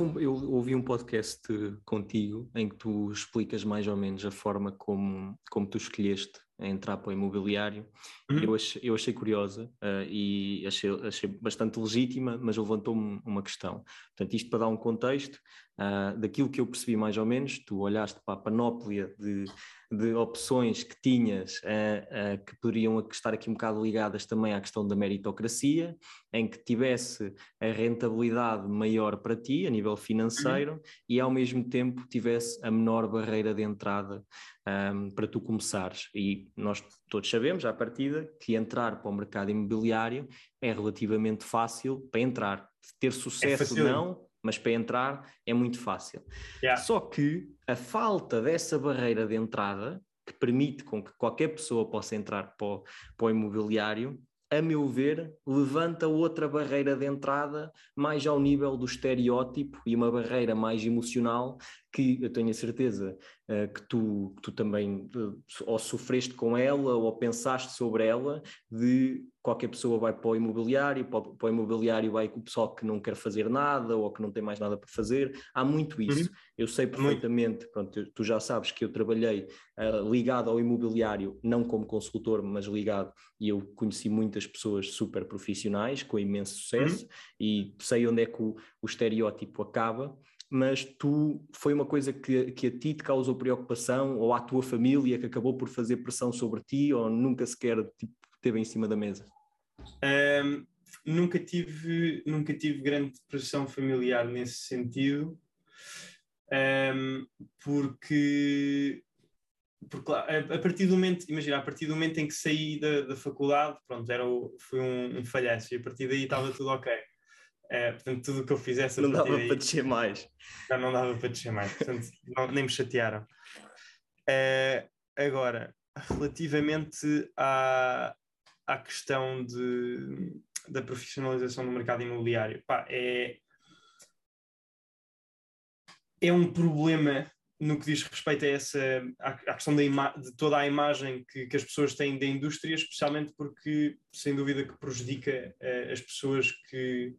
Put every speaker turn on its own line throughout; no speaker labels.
houve um, eu ouvi um podcast contigo em que tu explicas mais ou menos a forma como, como tu escolheste entrar para o imobiliário. Uhum. Eu, achei, eu achei curiosa uh, e achei, achei bastante legítima, mas levantou-me uma questão. Portanto, isto para dar um contexto, uh, daquilo que eu percebi mais ou menos, tu olhaste para a panóplia de, de opções que tinhas uh, uh, que poderiam estar aqui um bocado ligadas também à questão da meritocracia, em que tivesse a rentabilidade maior para ti a nível financeiro uhum. e ao mesmo tempo tivesse a menor barreira de entrada um, para tu começares. E nós todos sabemos, à partida, que entrar para o mercado imobiliário é relativamente fácil para entrar. Ter é sucesso é não, mas para entrar é muito fácil. Yeah. Só que a falta dessa barreira de entrada, que permite com que qualquer pessoa possa entrar para o, para o imobiliário, a meu ver, levanta outra barreira de entrada mais ao nível do estereótipo e uma barreira mais emocional que eu tenho a certeza uh, que, tu, que tu também uh, ou sofreste com ela ou pensaste sobre ela, de qualquer pessoa vai para o imobiliário, para o, imobiliário vai o pessoal que não quer fazer nada ou que não tem mais nada para fazer. Há muito isso. Uhum. Eu sei perfeitamente, pronto, tu já sabes que eu trabalhei uh, ligado ao imobiliário, não como consultor, mas ligado, e eu conheci muitas pessoas super profissionais com imenso sucesso uhum. e sei onde é que o, o estereótipo acaba mas tu foi uma coisa que, que a ti te causou preocupação ou à tua família que acabou por fazer pressão sobre ti ou nunca sequer tipo, teve em cima da mesa?
Um, nunca tive nunca tive grande pressão familiar nesse sentido um, porque porque a, partir do momento, imagina, a partir do momento em que saí da, da faculdade, pronto, era o, foi um, um falhanço e a partir daí estava tudo ok. É, portanto, tudo o que eu fizesse.
Não dava para descer mais.
Já não dava para descer mais, portanto, não, nem me chatearam. É, agora, relativamente à, à questão de, da profissionalização do mercado imobiliário, pá, é, é um problema no que diz respeito a essa à, questão de toda a imagem que, que, as pessoas têm da indústria, especialmente porque, sem dúvida, que prejudica uh, as pessoas que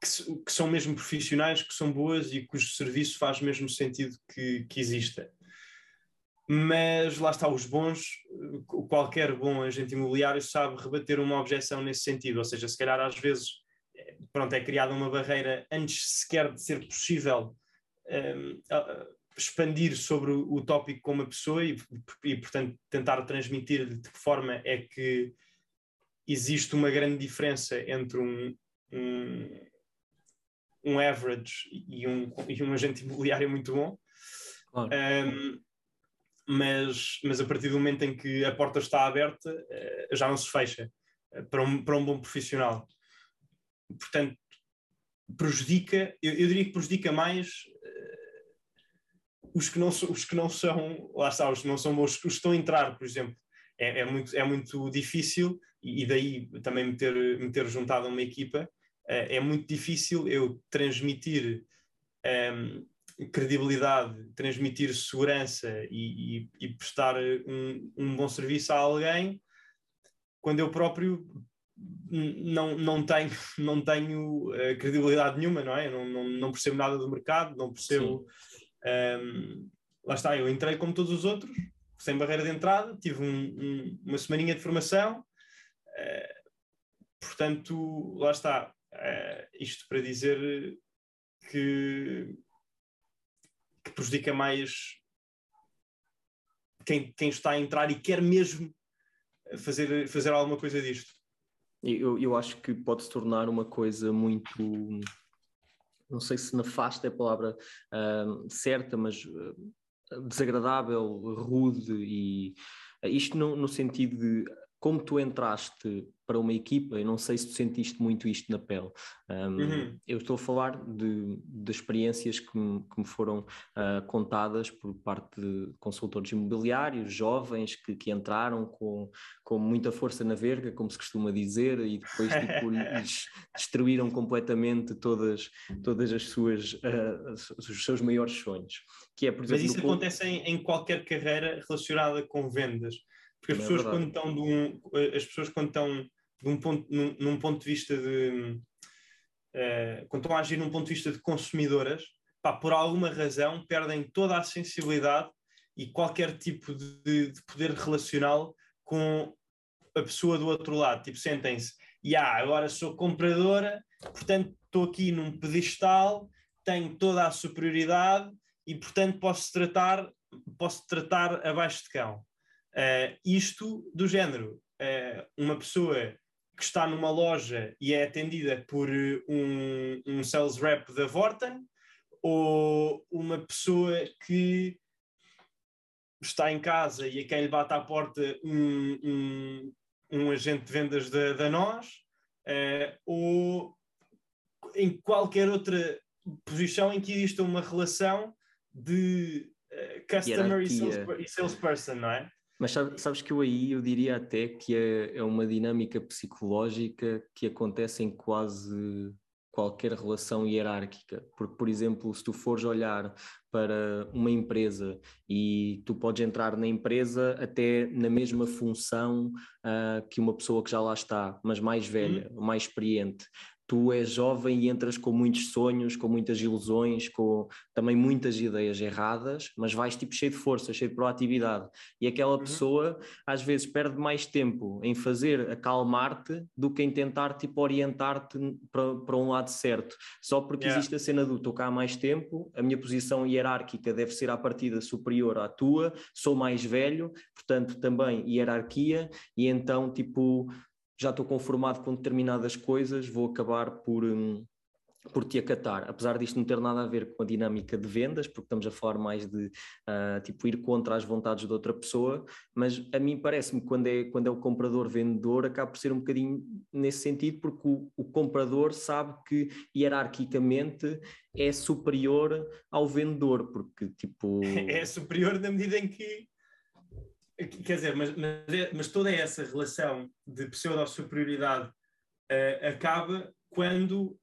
que, que, são mesmo profissionais, que são boas e cujo serviço faz mesmo sentido que, que exista. Mas lá está, os bons, qualquer bom agente imobiliário sabe rebater uma objeção nesse sentido, ou seja, se calhar às vezes pronto, é criada uma barreira antes sequer de ser possível um, expandir sobre o, tópico com uma pessoa e, e, portanto, tentar transmitir de que forma é que existe uma grande diferença entre um, um, um average e um, e um agente imobiliário muito bom. Claro. Um, mas, mas a partir do momento em que a porta está aberta, uh, já não se fecha uh, para, um, para um bom profissional. Portanto, prejudica, eu, eu diria que prejudica mais uh, os, que não, os que não são, lá está, os que não são bons, os que estão a entrar, por exemplo. É, é muito, é muito difícil, e, daí também me ter, me ter juntado a uma equipa, eh, é muito difícil eu transmitir um, ehm, credibilidade, transmitir segurança e, e, e prestar um, um, bom serviço a alguém quando eu próprio não, não tenho, não tenho uh, credibilidade nenhuma, não é? Eu não, não, não percebo nada do mercado, não percebo. Um, ehm, lá está, eu entrei como todos os outros, sem barreira de entrada, tive um, uma semaninha de formação, uh, portanto, lá está, Uh, isto para dizer que, que prejudica mais quem, quem está a entrar e quer mesmo fazer, fazer alguma coisa disto.
Eu, eu acho que pode se tornar uma coisa muito. Não sei se nefasta é a palavra uh, certa, mas uh, desagradável, rude, e uh, isto no, no sentido de como tu entraste para uma equipa, eu não sei se tu sentiste muito isto na pele. Um, uhum. Eu estou a falar de, de experiências que me, que me foram uh, contadas por parte de consultores imobiliários, jovens que, que, entraram com, com muita força na verga, como se costuma dizer, e depois tipo, destruíram completamente todas, todas as suas, uh, os seus maiores sonhos. Que é, por
exemplo, Mas isso acontece em, em qualquer carreira relacionada com vendas. Porque as é pessoas, quando estão de um, as pessoas quando estão de um ponto, num, num ponto de vista de, uh, quando estão a agir num ponto de vista de consumidoras, pá, por alguma razão perdem toda a sensibilidade e qualquer tipo de, de poder relacional com a pessoa do outro lado. Tipo, sentem-se, e ah, agora sou compradora, portanto estou aqui num pedestal, tenho toda a superioridade e, portanto, posso tratar, posso tratar abaixo de cão. Uh, isto do género, uh, uma pessoa que está numa loja e é atendida por um, um sales rep da Vorten ou uma pessoa que está em casa e a quem lhe bate à porta um, um, um agente de vendas da, da nós, uh, ou em qualquer outra posição em que exista uma relação de uh, customer e, sales, e salesperson, não é?
Mas sabes que eu aí eu diria até que é, é uma dinâmica psicológica que acontece em quase qualquer relação hierárquica, porque, por exemplo, se tu fores olhar para uma empresa e tu podes entrar na empresa até na mesma função uh, que uma pessoa que já lá está, mas mais velha, uhum. mais experiente tu és jovem e entras com muitos sonhos, com muitas ilusões, com também muitas ideias erradas, mas vais tipo cheio de força, cheio de proatividade. E aquela uhum. pessoa às vezes perde mais tempo em fazer acalmar-te do que em tentar tipo orientar-te para, para um lado certo. Só porque yeah. existe a cena do estou cá há mais tempo, a minha posição hierárquica deve ser à partida superior à tua, sou mais velho, portanto também hierarquia, e então tipo já estou conformado com determinadas coisas, vou acabar por, um, por te acatar, apesar disto não ter nada a ver com a dinâmica de vendas, porque estamos a falar mais de uh, tipo ir contra as vontades de outra pessoa, mas a mim parece-me quando é, quando é o comprador-vendedor, acaba por ser um bocadinho nesse sentido, porque o, o comprador sabe que hierarquicamente é superior ao vendedor, porque tipo...
É superior na medida em que Quer dizer, mas, mas, é, mas toda essa relação de pseudo-superioridade uh, acaba quando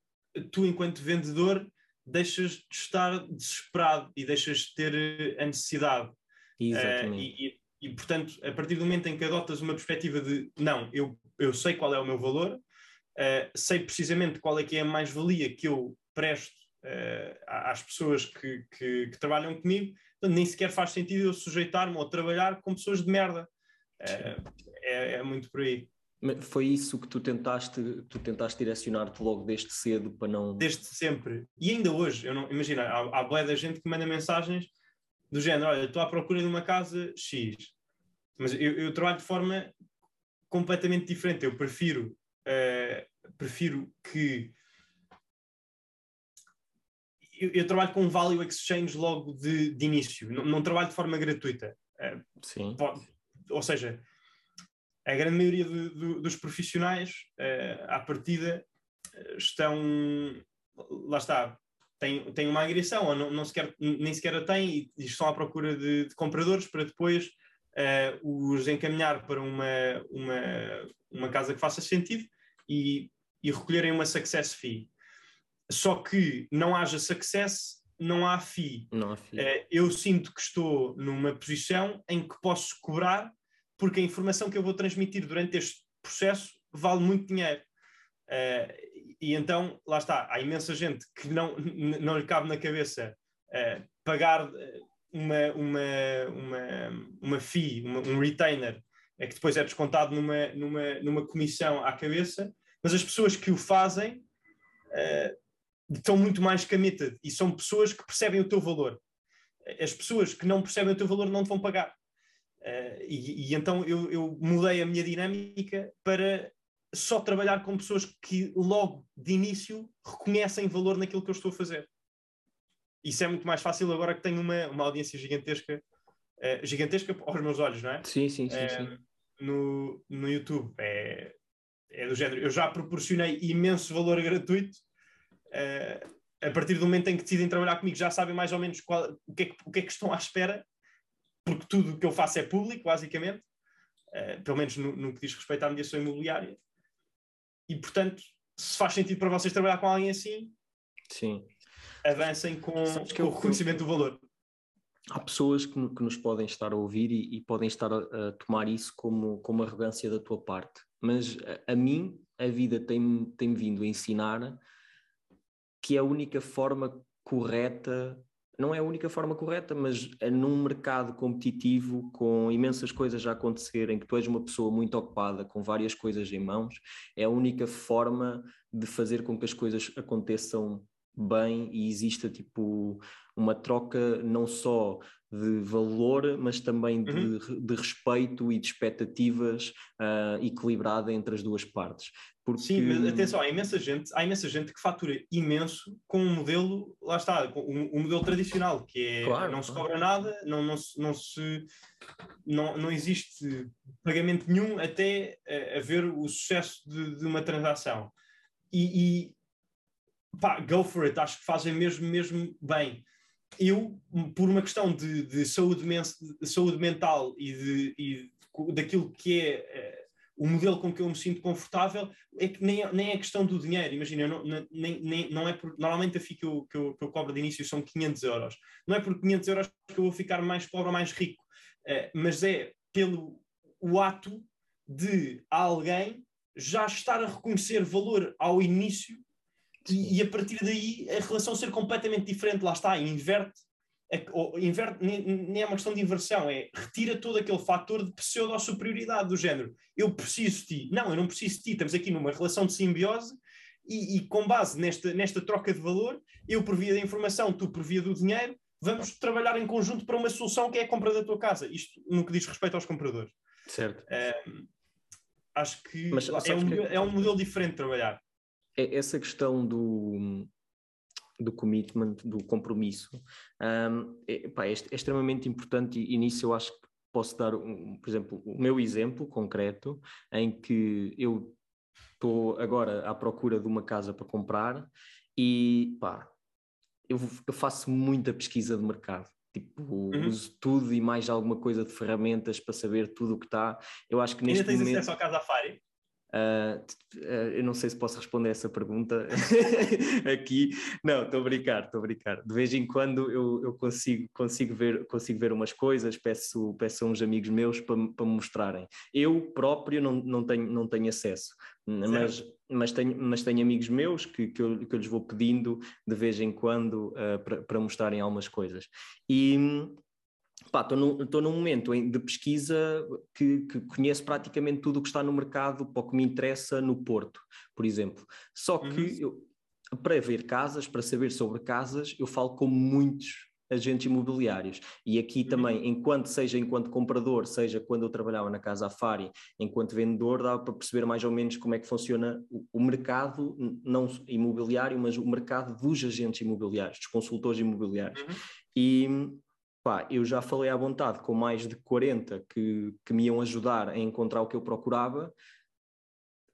tu, enquanto vendedor, deixas de estar desesperado e deixas de ter eh, a necessidade.
Exatamente. Uh, e,
e, e, portanto, a partir do momento em que adotas uma perspectiva de não, eu, eu sei qual é o meu valor, uh, sei precisamente qual é que é a mais-valia que eu presto às pessoas que, que, que trabalham comigo, nem sequer faz sentido eu sujeitar-me ou trabalhar com pessoas de merda. É, é, é, muito por aí.
Foi isso que tu tentaste, tu tentaste direcionar-te logo desde cedo para não.
Desde sempre. E ainda hoje, eu não, imagina, há, há da gente que manda mensagens do género: olha, estou à procura de uma casa X. Mas eu, eu trabalho de forma completamente diferente. Eu prefiro, uh, prefiro que eu, eu, trabalho com value exchange logo de, de início, não, não, trabalho de forma gratuita.
Eh, Sim.
Pode, ou seja, a grande maioria de, de, dos profissionais, uh, à partida, eh, estão. Lá está, têm, têm uma agressão, ou não, não sequer, nem sequer a têm, e estão à procura de, de compradores para depois uh, os encaminhar para uma, uma, uma casa que faça sentido e, e recolherem uma success fee. Só que não haja success, não há fee.
Não há.
Uh, eu sinto que estou numa posição em que posso cobrar, porque a informação que eu vou transmitir durante este processo vale muito dinheiro. Uh, e então, lá está, há imensa gente que não, não lhe cabe na cabeça uh, pagar uma, uma, uma, uma fee, uma, um retainer, é que depois é descontado numa, numa, numa comissão à cabeça, mas as pessoas que o fazem uh, estão muito mais committed e são pessoas que percebem o teu valor. As pessoas que não percebem o teu valor não te vão pagar. Uh, e, e, então eu, eu, mudei a minha dinâmica para só trabalhar com pessoas que logo de início reconhecem valor naquilo que eu estou a fazer. Isso é muito mais fácil agora que tenho uma, uma audiência gigantesca, uh, gigantesca aos meus olhos, não é?
Sim, sim, sim. Uh, sim.
No, no YouTube. É, é do género. Eu já proporcionei imenso valor gratuito a partir do momento em que decidem trabalhar comigo, já sabem mais ou menos qual, o, que é que, o que é que estão à espera, porque tudo o que eu faço é público, basicamente, uh, pelo menos no, no, que diz respeito à mediação imobiliária. E, portanto, se faz sentido para vocês trabalhar com alguém assim,
Sim.
avancem com, com o reconhecimento do valor.
Há pessoas que, que, nos podem estar a ouvir e, e podem estar a, a, tomar isso como, como arrogância da tua parte, mas a, a mim a vida tem-me tem vindo a ensinar que é a única forma correta não é a única forma correta, mas é num mercado competitivo, com imensas coisas a acontecerem, que tu és uma pessoa muito ocupada, com várias coisas em mãos, é a única forma de fazer com que as coisas aconteçam bem e exista tipo uma troca não só de valor, mas também de, uhum. de respeito e de expectativas uh, equilibrada entre as duas partes.
Porque... Sim, mas atenção, há imensa gente, há imensa gente que fatura imenso com um modelo, lá está, o um, um modelo tradicional, que é claro, não se cobra nada, não, não, se, não, se, não, não existe pagamento nenhum até uh, haver o sucesso de, de uma transação. E, e pá, go for it, acho que fazem mesmo, mesmo bem eu, por uma questão de, de saúde, men de saúde mental e, de, e daquilo que é uh, o modelo com que eu me sinto confortável, é que nem, nem é questão do dinheiro. Imagina, não, nem, nem, não é por, normalmente a FII que eu, que, eu, que eu cobro de início são 500 euros. Não é por 500 euros que eu vou ficar mais pobre ou mais rico, uh, mas é pelo o ato de alguém já estar a reconhecer valor ao início e, e, a partir daí a relação ser completamente diferente, lá está, inverte, ou, inverte nem, nem, é uma questão de inversão, é retira todo aquele fator de pseudo-superioridade do género. Eu preciso de ti. Não, eu não preciso de ti. Estamos aqui numa relação de simbiose e, e com base nesta, nesta troca de valor, eu por via da informação, tu por via do dinheiro, vamos trabalhar em conjunto para uma solução que é a compra da tua casa. Isto no que diz respeito aos compradores.
Certo.
Um, acho que Mas, é, um, que... é um modelo diferente de trabalhar.
É, essa questão do, do commitment, do compromisso, um, é, pá, é, é, extremamente importante e, e, nisso eu acho que posso dar, um, por exemplo, o meu exemplo concreto em que eu estou agora à procura de uma casa para comprar e pá, eu, eu faço muita pesquisa de mercado. Tipo, uhum. uso tudo e mais alguma coisa de ferramentas para saber tudo o que está. Eu acho que neste
Ainda tens
momento...
acesso à Casa
Uh, eu não sei se posso responder essa pergunta aqui. Não, estou a brincar, estou a brincar. De vez em quando eu, eu, consigo, consigo, ver, consigo ver umas coisas, peço, peço a uns amigos meus para, para me mostrarem. Eu próprio não, não, tenho, não tenho acesso, mas, mas, tenho, mas tenho amigos meus que, que, eu, que eu lhes vou pedindo de vez em quando uh, para, para mostrarem algumas coisas. E estou num, num momento de pesquisa que, que, conheço praticamente tudo o que está no mercado para o que me interessa no Porto, por exemplo. Só que uhum. eu, para ver casas, para saber sobre casas, eu falo com muitos agentes imobiliários. E aqui uhum. também, enquanto seja enquanto comprador, seja quando eu trabalhava na Casa Afari, enquanto vendedor, dá para perceber mais ou menos como é que funciona o, o mercado, não imobiliário, mas o mercado dos agentes imobiliários, dos consultores imobiliários. Uhum. E pá, eu já falei à vontade com mais de 40 que, que me iam ajudar a encontrar o que eu procurava.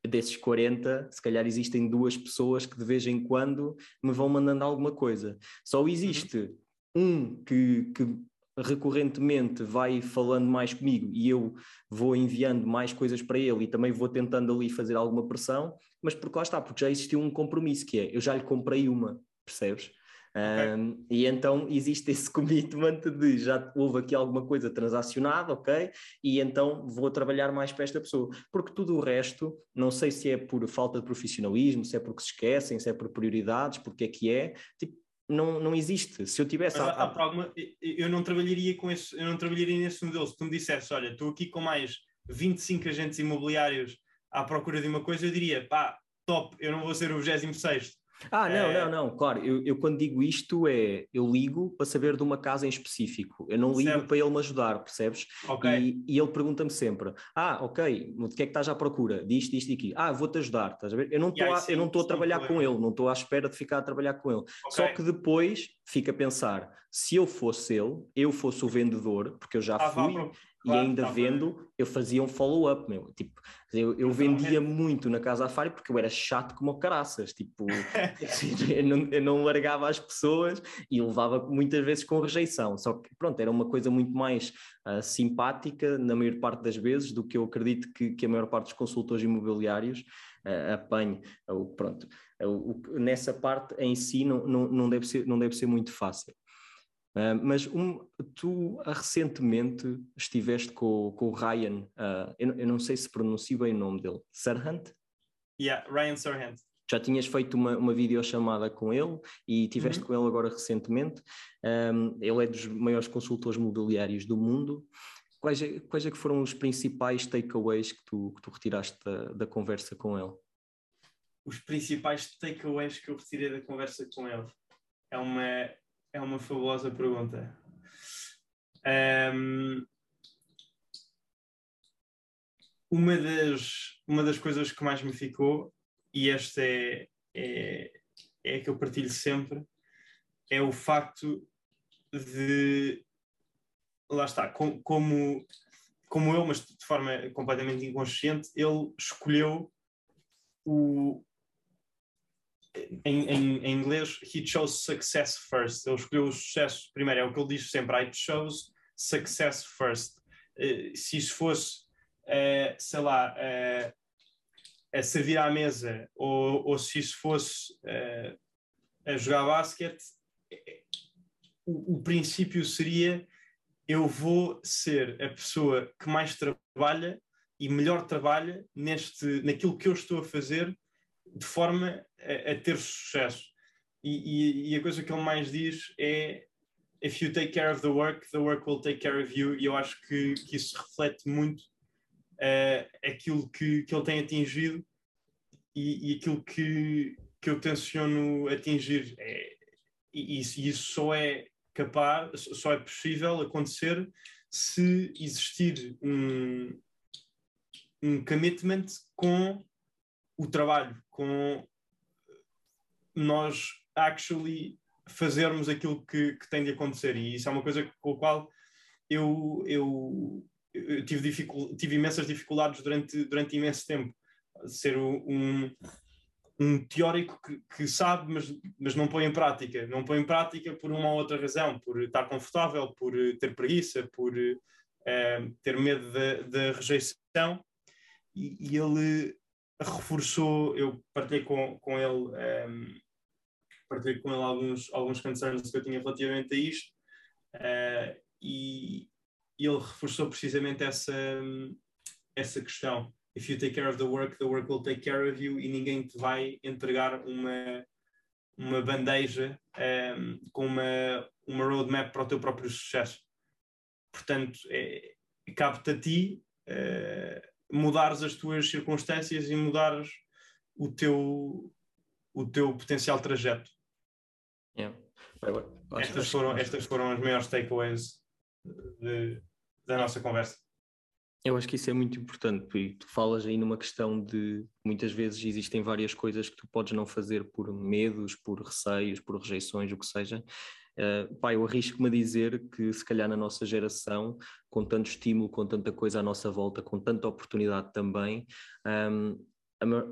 Desses 40, se calhar existem duas pessoas que de vez em quando me vão mandando alguma coisa. Só existe uhum. um que, que recorrentemente vai falando mais comigo e eu vou enviando mais coisas para ele e também vou tentando ali fazer alguma pressão, mas porque lá está, porque já existiu um compromisso que é, eu já lhe comprei uma, percebes? Okay. Um, e então existe esse commitment de já houve aqui alguma coisa transacionada, ok? E então vou trabalhar mais para esta pessoa. Porque tudo o resto, não sei se é por falta de profissionalismo, se é porque se esquecem, se é por prioridades, porque é que é, tipo, não, não existe. Se eu tivesse.
Mas, a... alguma, eu não trabalharia com esse, eu não trabalharia nesse modelo. Se tu me dissesse, olha, estou aqui com mais 25 agentes imobiliários à procura de uma coisa, eu diria, pá, top, eu não vou ser o 26
ah, não, é... não, não, claro, eu, eu, quando digo isto é, eu ligo para saber de uma casa em específico, eu não ligo para ele me ajudar, percebes? Okay. E, e, ele pergunta-me sempre, ah, ok, o que é que estás à procura? Disto, disto e aqui. Ah, vou-te ajudar, estás a ver? Eu não estou a, estou a trabalhar com ele, não estou à espera de ficar a trabalhar com ele. Okay. Só que depois fica a pensar, se eu fosse ele, eu fosse o vendedor, porque eu já ah, fui... E ainda vendo, eu fazia um follow-up, meu. Tipo, eu, eu vendia muito na Casa Afari porque eu era chato como caraças. Tipo, eu, não, eu não largava as pessoas e levava muitas vezes com rejeição. Só que, pronto, era uma coisa muito mais uh, simpática na maior parte das vezes do que eu acredito que, que a maior parte dos consultores imobiliários uh, apanhe. Uh, pronto, nessa parte em si não, não, não, deve ser, não deve ser muito fácil. Uh, mas um, tu uh, recentemente estiveste com, com o Ryan, uh, eu, eu, não sei se pronuncio bem o nome dele, Serhant?
Yeah, Ryan Serhant.
já tinhas feito uma, uma videochamada com ele e tiveste uhum. com ele agora recentemente. Um, ele é dos maiores consultores mobiliários do mundo. Quais é, quais é que foram os principais takeaways que tu, que tu retiraste da, da conversa com ele?
Os principais takeaways que eu retirei da conversa com ele? É uma, é uma fabulosa pergunta. Um, uma, das, uma das coisas que mais me ficou, e esta é, é, é a que eu partilho sempre, é o facto de. Lá está, com, como, como eu, mas de forma completamente inconsciente, ele escolheu o. Em, em, em inglês, he chose success first. Ele escolheu o sucesso primeiro, é o que ele diz sempre: I chose success first. Uh, se isso fosse, uh, sei lá, uh, a servir à mesa, ou, ou se isso fosse a jogar basquete, o, o princípio seria eu vou ser a pessoa que mais trabalha e melhor trabalha neste, naquilo que eu estou a fazer de forma a, a ter sucesso. E, e, e, a coisa que ele mais diz é if you take care of the work, the work will take care of you. E eu acho que, que isso reflete muito uh, aquilo que, que ele tem atingido e, e aquilo que, que eu tenciono atingir. É, e isso, isso só é capaz, só é possível acontecer se existir um, um commitment com o trabalho, com nós actually fazermos aquilo que, que tem de acontecer. E isso é uma coisa com a qual eu, eu, eu tive, dificul, tive imensas dificuldades durante, durante imenso tempo. Ser um, um teórico que, que, sabe, mas, mas não põe em prática. Não põe em prática por uma ou outra razão, por estar confortável, por ter preguiça, por uh, ter medo da rejeição. E, e, ele reforçou, eu partilhei com, com ele um, ehm, partilhei com ele alguns, alguns concerns que eu tinha relativamente a isto uh, e, ele reforçou precisamente essa, essa questão if you take care of the work, the work will take care of you e ninguém te vai entregar uma, uma bandeja um, ehm, com uma, uma roadmap para o teu próprio sucesso. Portanto, é, cabe-te a ti uh, mudares as tuas circunstâncias e mudares o teu, o teu potencial trajeto.
Yeah.
Estas, foram, estas foram as maiores takeaways de, da nossa conversa.
Eu acho que isso é muito importante, e tu falas aí numa questão de muitas vezes existem várias coisas que tu podes não fazer por medos, por receios, por rejeições, o que seja. Uh, pá, eu arrisco-me a dizer que se calhar na nossa geração, com tanto estímulo, com tanta coisa à nossa volta, com tanta oportunidade também, um,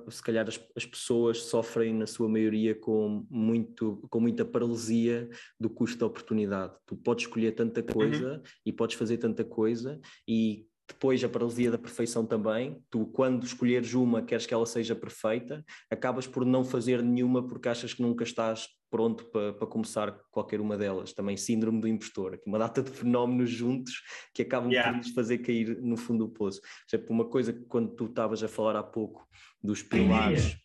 se calhar as, as, pessoas sofrem na sua maioria com, muito, com muita paralisia do custo da oportunidade. Tu podes escolher tanta uhum. coisa uhum. e podes fazer tanta coisa e depois a paralisia da perfeição também. Tu, quando escolheres uma, queres que ela seja perfeita, acabas por não fazer nenhuma porque achas que nunca estás pronto para, para começar qualquer uma delas. Também síndrome do impostor, aqui uma data de fenómenos juntos que acabam yeah. por nos fazer cair no fundo do poço. Por exemplo, uma coisa que quando tu estavas a falar há pouco dos pilares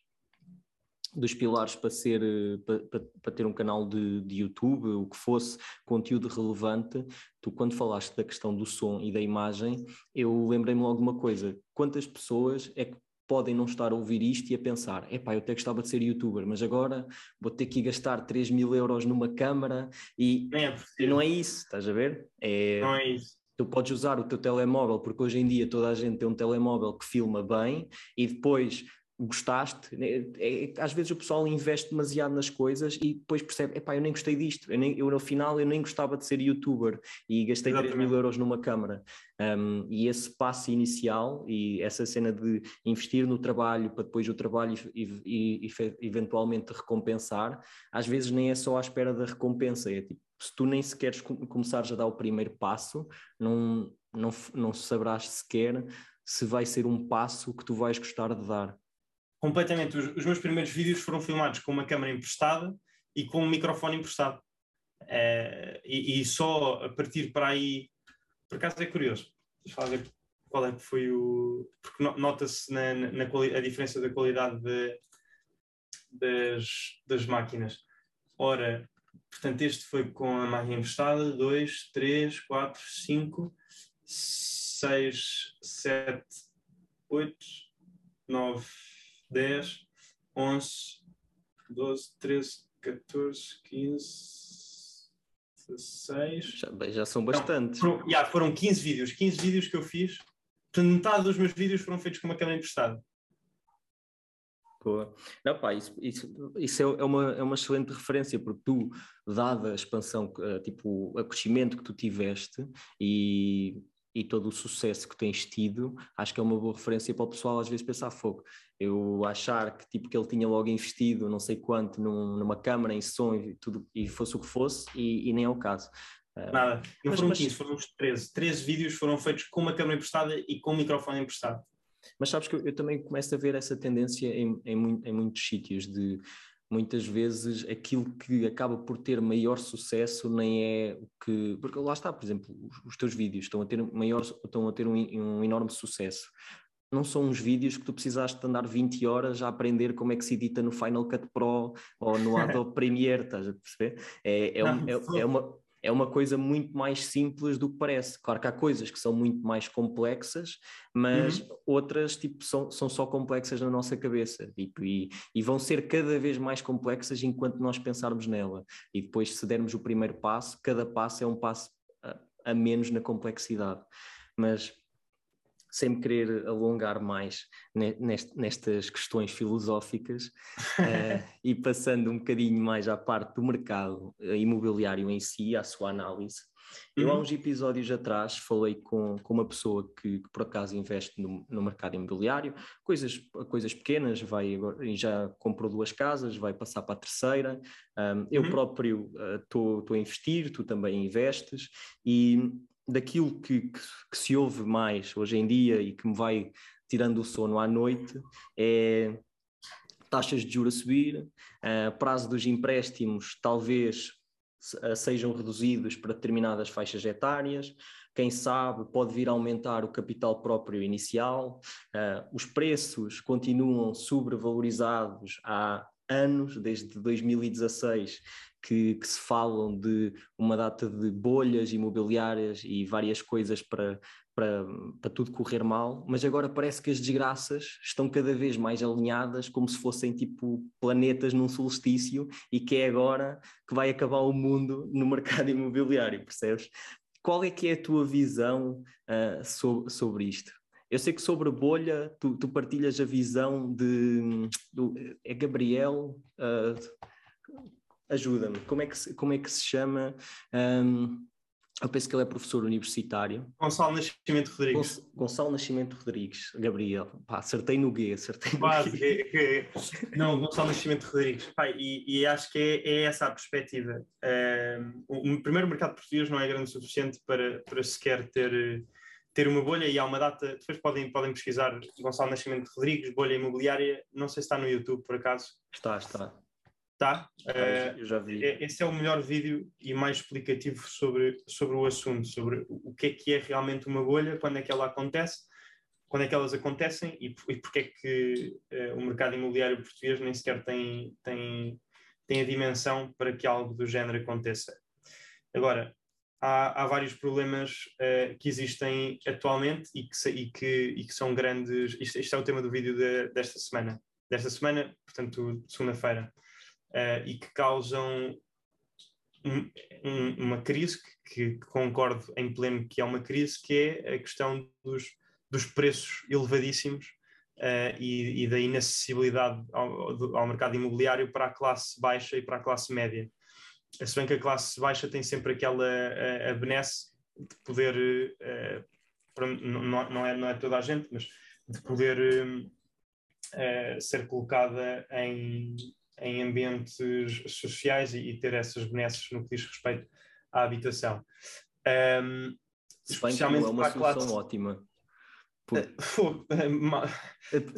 dos pilares para ser para, para, ter um canal de, de, YouTube, o que fosse conteúdo relevante, tu quando falaste da questão do som e da imagem, eu lembrei-me logo de uma coisa, quantas pessoas é que podem não estar a ouvir isto e a pensar, epá, eu até gostava de ser youtuber, mas agora vou ter que gastar 3 mil euros numa câmara e, é não é isso, estás a ver?
É, não é isso
tu podes usar o teu telemóvel, porque hoje em dia toda a gente tem um telemóvel que filma bem e depois gostaste. Né, é, é, às vezes o pessoal investe demasiado nas coisas e depois percebe, epá, eu nem gostei disto, eu, nem, eu no final eu nem gostava de ser youtuber e gastei Exatamente. 3 mil euros numa câmara. Um, e esse passo inicial e essa cena de investir no trabalho para depois o trabalho e, e, e eventualmente recompensar, às vezes nem é só à espera da recompensa, é tipo, se tu nem sequer começares a dar o primeiro passo, não, não, não saberás sequer se vai ser um passo que tu vais gostar de dar
completamente. Os, os, meus primeiros vídeos foram filmados com uma câmera emprestada e com um microfone emprestado. Uh, e, e, só a partir para aí, por acaso é curioso, deixa eu ver qual é que foi o. Porque nota-se na, na, na, a diferença da qualidade de, das, das máquinas. Ora, portanto, este foi com a máquina emprestada: 2, 3, 4, 5, 6, 7, 8, 9, 10, 11, 12, 13, 14, 15, 16.
Já, já são bastantes.
Não, foram, yeah, foram 15 vídeos. 15 vídeos que eu fiz. Metade dos meus vídeos foram feitos com uma câmera emprestada.
Boa. Não, pá, isso, isso, isso é, é, uma, é uma excelente referência, porque tu, dada a expansão, uh, tipo, o crescimento que tu tiveste e, e todo o sucesso que tens tido, acho que é uma boa referência para o pessoal às vezes pensar fogo. Eu achar que tipo que ele tinha logo investido não sei quanto num, numa câmara, em som e tudo, e fosse o que fosse, e, e nem é o caso.
Uh, Nada, não mas, foram 15, foram uns 13. 13 vídeos foram feitos com uma câmera emprestada e com um microfone emprestado.
Mas sabes que eu, eu também começo a ver essa tendência em, em, em muitos sítios de muitas vezes aquilo que acaba por ter maior sucesso nem é o que. Porque lá está, por exemplo, os, os teus vídeos estão a ter, maior, estão a ter um, um, enorme sucesso. Não são uns vídeos que tu precisaste de andar 20 horas a aprender como é que se edita no Final Cut Pro ou no Adobe Premiere, estás a perceber? É, é, um, é, é uma, é uma coisa muito mais simples do que parece. Claro que há coisas que são muito mais complexas, mas uhum. outras tipo, são, são só complexas na nossa cabeça tipo, e, e vão ser cada vez mais complexas enquanto nós pensarmos nela. E depois, se dermos o primeiro passo, cada passo é um passo a, a menos na complexidade. Mas sem me querer alongar mais nestas questões filosóficas uh, e passando um bocadinho mais à parte do mercado eh, imobiliário em si, à sua análise. Eu, há uhum. uns episódios atrás, falei com, com uma pessoa que, que por acaso investe no, no, mercado imobiliário, coisas, coisas pequenas, vai já comprou duas casas, vai passar para a terceira. Um, eu uhum. próprio estou uh, a investir, tu também investes, e daquilo que, que, que, se ouve mais hoje em dia e que me vai tirando o sono à noite é taxas de juros a subir, uh, prazo dos empréstimos talvez sejam reduzidos para determinadas faixas etárias, quem sabe pode vir a aumentar o capital próprio inicial, uh, os preços continuam sobrevalorizados há anos, desde 2016, que, que, se falam de uma data de bolhas imobiliárias e várias coisas para, para, para tudo correr mal, mas agora parece que as desgraças estão cada vez mais alinhadas, como se fossem tipo planetas num solstício, e que é agora que vai acabar o mundo no mercado imobiliário, percebes? Qual é que é a tua visão uh, sobre, sobre isto? Eu sei que sobre bolha tu, tu partilhas a visão de. Do, é Gabriel. Uh, ajuda-me, como, é que, como é que se chama? Um, eu penso que ele é professor universitário.
Gonçalo Nascimento Rodrigues.
Gonçalo Nascimento Rodrigues, Gabriel. Pá, acertei no G, acertei no
Quase, G. Não, Gonçalo Nascimento Rodrigues. Pá, e, e, acho que é, é essa a perspectiva. Um, o primeiro mercado português não é grande o suficiente para, para sequer ter, ter uma bolha e há uma data. Depois podem, podem pesquisar Gonçalo Nascimento Rodrigues, bolha imobiliária. Não sei se está no YouTube por acaso.
Está, está.
Tá? Uh, eu já vi. É, esse é o melhor vídeo e mais explicativo sobre, sobre o assunto, sobre o que é que é realmente uma bolha, quando é que ela acontece, quando é que elas acontecem e, e porque é que uh, o mercado imobiliário português nem sequer tem, tem, tem a dimensão para que algo do género aconteça. Agora, há, há vários problemas uh, que existem atualmente e que, e que, e que são grandes. Isto, isto, é o tema do vídeo de, desta semana. Desta semana, portanto, segunda-feira uh, e que causam um, um, uma crise que, que, concordo em pleno que é uma crise, que é a questão dos, dos preços elevadíssimos uh, e, e, da inacessibilidade ao, ao, mercado imobiliário para a classe baixa e para a classe média. Se bem que a classe baixa tem sempre aquela a, a benesse de poder, uh, não, não, é, não é toda a gente, mas de poder uh, ser colocada em, em ambientes sociais e, e, ter essas benesses no que diz respeito à habitação. Um,
especialmente é uma solução classe... ótima. Por...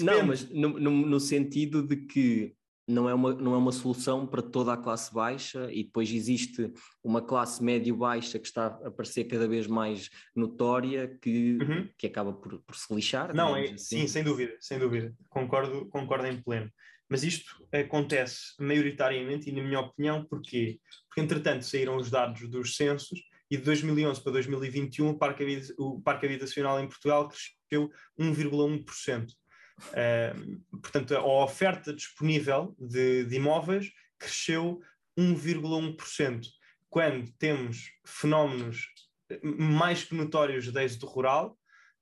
não, mas no, no, no, sentido de que não é, uma, não é uma solução para toda a classe baixa e depois existe uma classe médio-baixa que está a aparecer cada vez mais notória que, uhum. que acaba por, por se lixar.
Não, é, assim. sim, sem dúvida, sem dúvida. Concordo, concordo em pleno. Mas isto acontece maioritariamente, e na minha opinião, porquê? Porque, entretanto, saíram os dados dos censos e de 2011 para 2021 o parque, o parque habitacional em Portugal cresceu 1,1%. Uh, portanto, a oferta disponível de, de imóveis cresceu 1,1%. Quando temos fenómenos mais que notórios de êxodo rural,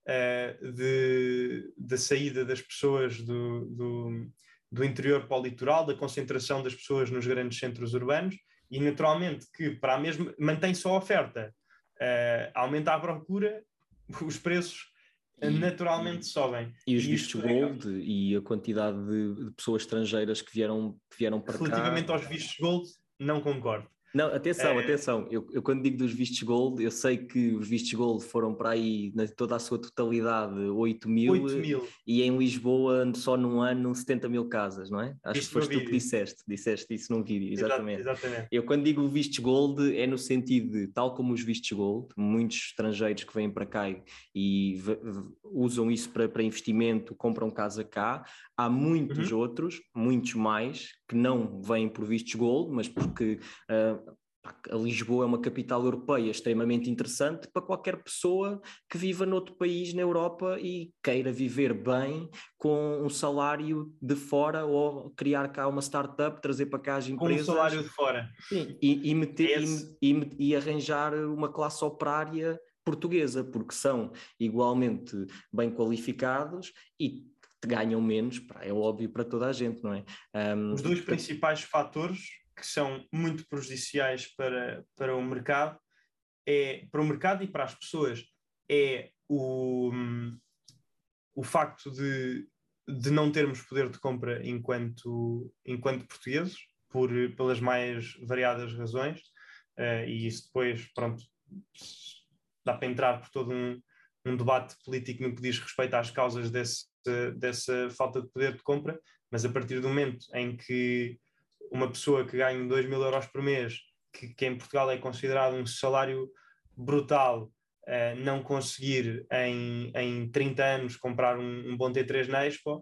uh, de, da saída das pessoas do, do, do interior para o litoral, da concentração das pessoas nos grandes centros urbanos, e naturalmente que para a mesma mantém só a oferta, uh, aumenta a procura, os preços e, naturalmente sobem.
E os vistos é gold é... e a quantidade de, de, pessoas estrangeiras que vieram, que vieram para
Relativamente cá. Relativamente aos vistos gold, não concordo.
Não, atenção, é... atenção. Eu, eu, quando digo dos vistos gold, eu sei que os vistos gold foram para aí, na toda a sua totalidade, 8 mil, 8 mil. e em Lisboa, só num ano, 70 mil casas, não é? Acho isso que foste tu que disseste, disseste isso num vídeo, exatamente. exatamente. Eu quando digo vistos gold, é no sentido de, tal como os vistos gold, muitos estrangeiros que vêm para cá e, e usam isso para, para investimento, compram casa cá, há muitos uhum. outros, muitos mais, que não vêm por vistos gold, mas porque uh, a Lisboa é uma capital europeia extremamente interessante para qualquer pessoa que viva noutro país na Europa e queira viver bem com um salário de fora ou criar cá uma startup, trazer para cá as empresas.
Com um salário de fora.
Sim, e, e, meter, e, e, e arranjar uma classe operária portuguesa, porque são igualmente bem qualificados e ganham menos, é óbvio para toda a gente, não é?
Um, Os dois principais fatores que são muito prejudiciais para, para o mercado é para o mercado e para as pessoas é o, o facto de, de não termos poder de compra enquanto, enquanto portugueses, por, pelas mais variadas razões, uh, e isso depois, pronto, dá para entrar por todo um, um debate político no que diz respeito às causas desse, dessa falta de poder de compra, mas a partir do momento em que uma pessoa que ganha 2 mil euros por mês, que, que em Portugal é considerado um salário brutal, uh, não conseguir em, em 30 anos comprar um, um, bom T3 na Expo,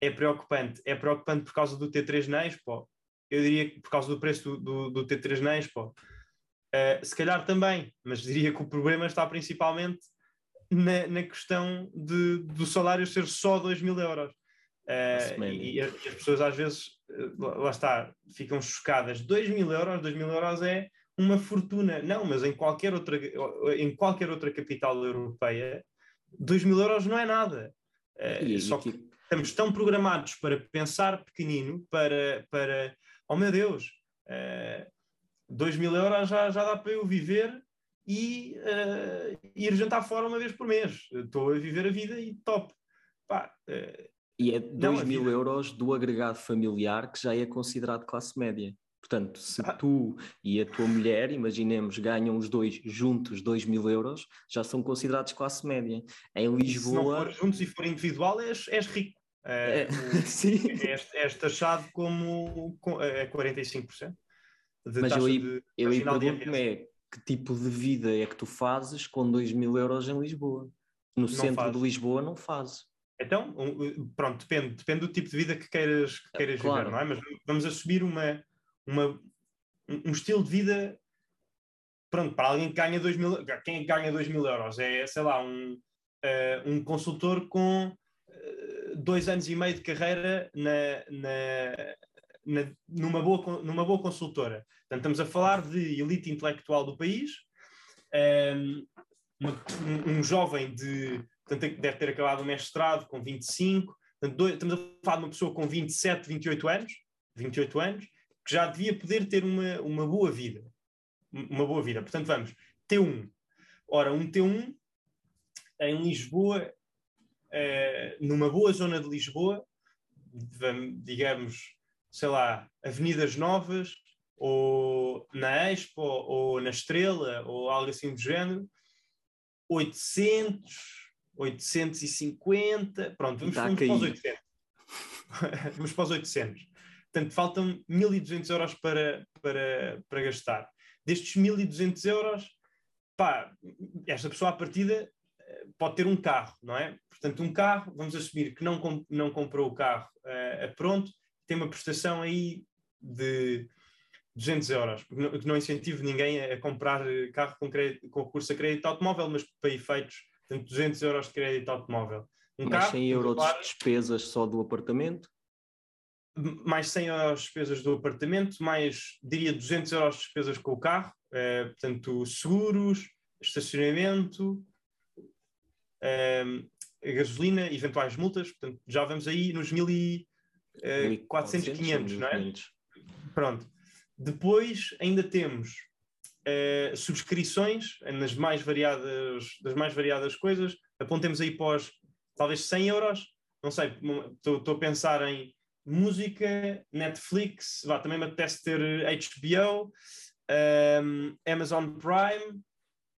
é preocupante. É preocupante por causa do T3 na Expo. Eu diria que por causa do preço do, do, do T3 na Expo. Uh, se calhar também, mas diria que o problema está principalmente na, na questão de, do salário ser só 2 mil euros. Uh, e, e, as pessoas às vezes, uh, lá está, ficam chocadas. 2 mil euros, 2 mil euros é uma fortuna. Não, mas em qualquer outra, em qualquer outra capital europeia, 2 mil euros não é nada. Uh, e, só que estamos tão programados para pensar pequenino, para, para oh meu Deus, uh, 2 mil euros já, já dá para eu viver e uh, ir jantar fora uma vez por mês. Estou a viver a vida e top. Pá, uh,
e é 2 mil vida... euros do agregado familiar que já é considerado classe média. Portanto, se ah. tu e a tua mulher, imaginemos, ganham os dois juntos 2 mil euros, já são considerados classe média. Em Lisboa. Se não
for juntos e for individual, és, és rico. É, é, o, sim. És, és taxado como é 45%.
Mas eu, de, eu pergunto-me é que tipo de vida é que tu fazes com 2 mil euros em Lisboa? No não centro faz. de Lisboa não fazes.
Então, pronto, depende, depende do tipo de vida que queiras, que queiras claro. viver, não é? Mas vamos assumir uma, uma, um estilo de vida, pronto, para alguém que ganha 2 mil, quem é ganha 2 mil euros? É, sei lá, um, uh, um consultor com uh, dois anos e meio de carreira na, na, na, numa, boa, numa boa consultora. Portanto, estamos a falar de elite intelectual do país, um, um, um jovem de portanto deve ter acabado o mestrado com 25, portanto, dois, estamos a falar de uma pessoa com 27, 28 anos, 28 anos, que já devia poder ter uma, uma boa vida. Uma boa vida. Portanto, vamos, T1. Ora, um T1 em Lisboa, uh, numa boa zona de Lisboa, digamos, sei lá, Avenidas Novas, ou na Expo, ou na Estrela, ou algo assim do género, 800, 850, pronto, vamos, vamos para os 800. vamos para os 800. Portanto, faltam 1.200 euros para, para, para gastar. Destes 1.200 euros, pá, esta pessoa à partida eh, pode ter um carro, não é? Portanto, um carro, vamos assumir que não, não comprou o carro uh, a pronto, tem uma prestação aí de 200 euros, que não, que não incentivo ninguém a, comprar carro com, crédito, com recurso a crédito automóvel, mas para efeitos, portanto, 200 euros de crédito automóvel.
Um mais carro, 100 euros de despesas só do apartamento?
Mais 100 euros de despesas do apartamento, mais, diria, 200 euros de despesas com o carro, eh, portanto, seguros, estacionamento, eh, gasolina, eventuais multas, portanto, já vamos aí nos 1.400, 500, não é? Pronto. Depois ainda temos uh, subscrições nas mais variadas, das mais variadas coisas. Apontemos aí para os, talvez 100 euros. Não sei, estou a pensar em música, Netflix, vá, também me apetece ter HBO, um, ehm, Amazon Prime,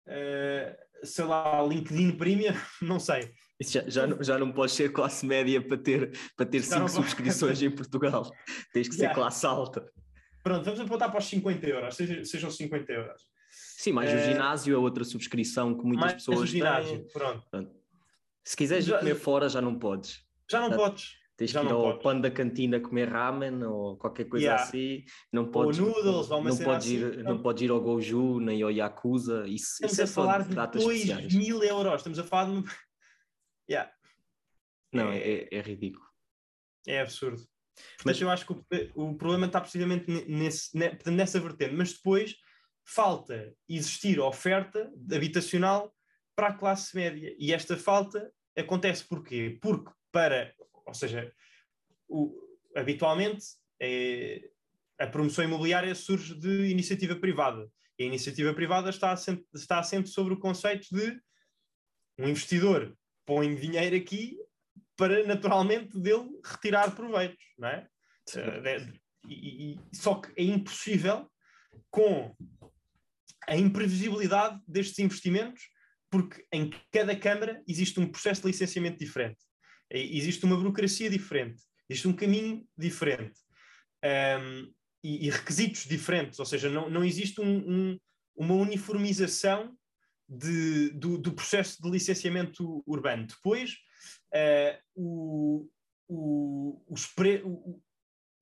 uh, sei lá, LinkedIn Premium, não sei.
Isso já, já, não, já não podes ser classe média para ter, para ter cinco subscrições em Portugal. Tens que ser yeah. classe alta.
Pronto, vamos apontar para os 50 euros, sejam, sejam 50 euros.
Sim, mais o eh, ginásio é outra subscrição que muitas mais pessoas ginásio, têm. Pronto. pronto. Se quiseres já, ir comer fora, já não podes.
Já não podes.
Tens
já
que ir ao podes. da cantina comer ramen ou qualquer coisa yeah. assim. Não podes,
ou noodles,
não, não podes
ir,
assim, não podes ir ao Goju nem ao Yakuza. Isso,
estamos
isso
a é falar de 2 mil euros. Estamos a falar de. Yeah.
Não, é, é, é ridículo.
É absurdo. Mas eu acho que o, o problema está precisamente nesse, nessa vertente. Mas depois falta existir oferta habitacional para a classe média. E esta falta acontece porquê? Porque para, ou seja, o, habitualmente é, a promoção imobiliária surge de iniciativa privada. E a iniciativa privada está assente, está assente sobre o conceito de um investidor põe dinheiro aqui para naturalmente dele retirar proveitos, não é? Uh, e, e, só que é impossível com a imprevisibilidade destes investimentos, porque em cada Câmara existe um processo de licenciamento diferente, existe uma burocracia diferente, existe um caminho diferente um, e, e, requisitos diferentes, ou seja, não, não existe um, um, uma uniformização de, do, do, processo de licenciamento urbano. Depois, uh, o, o, os, pre, o,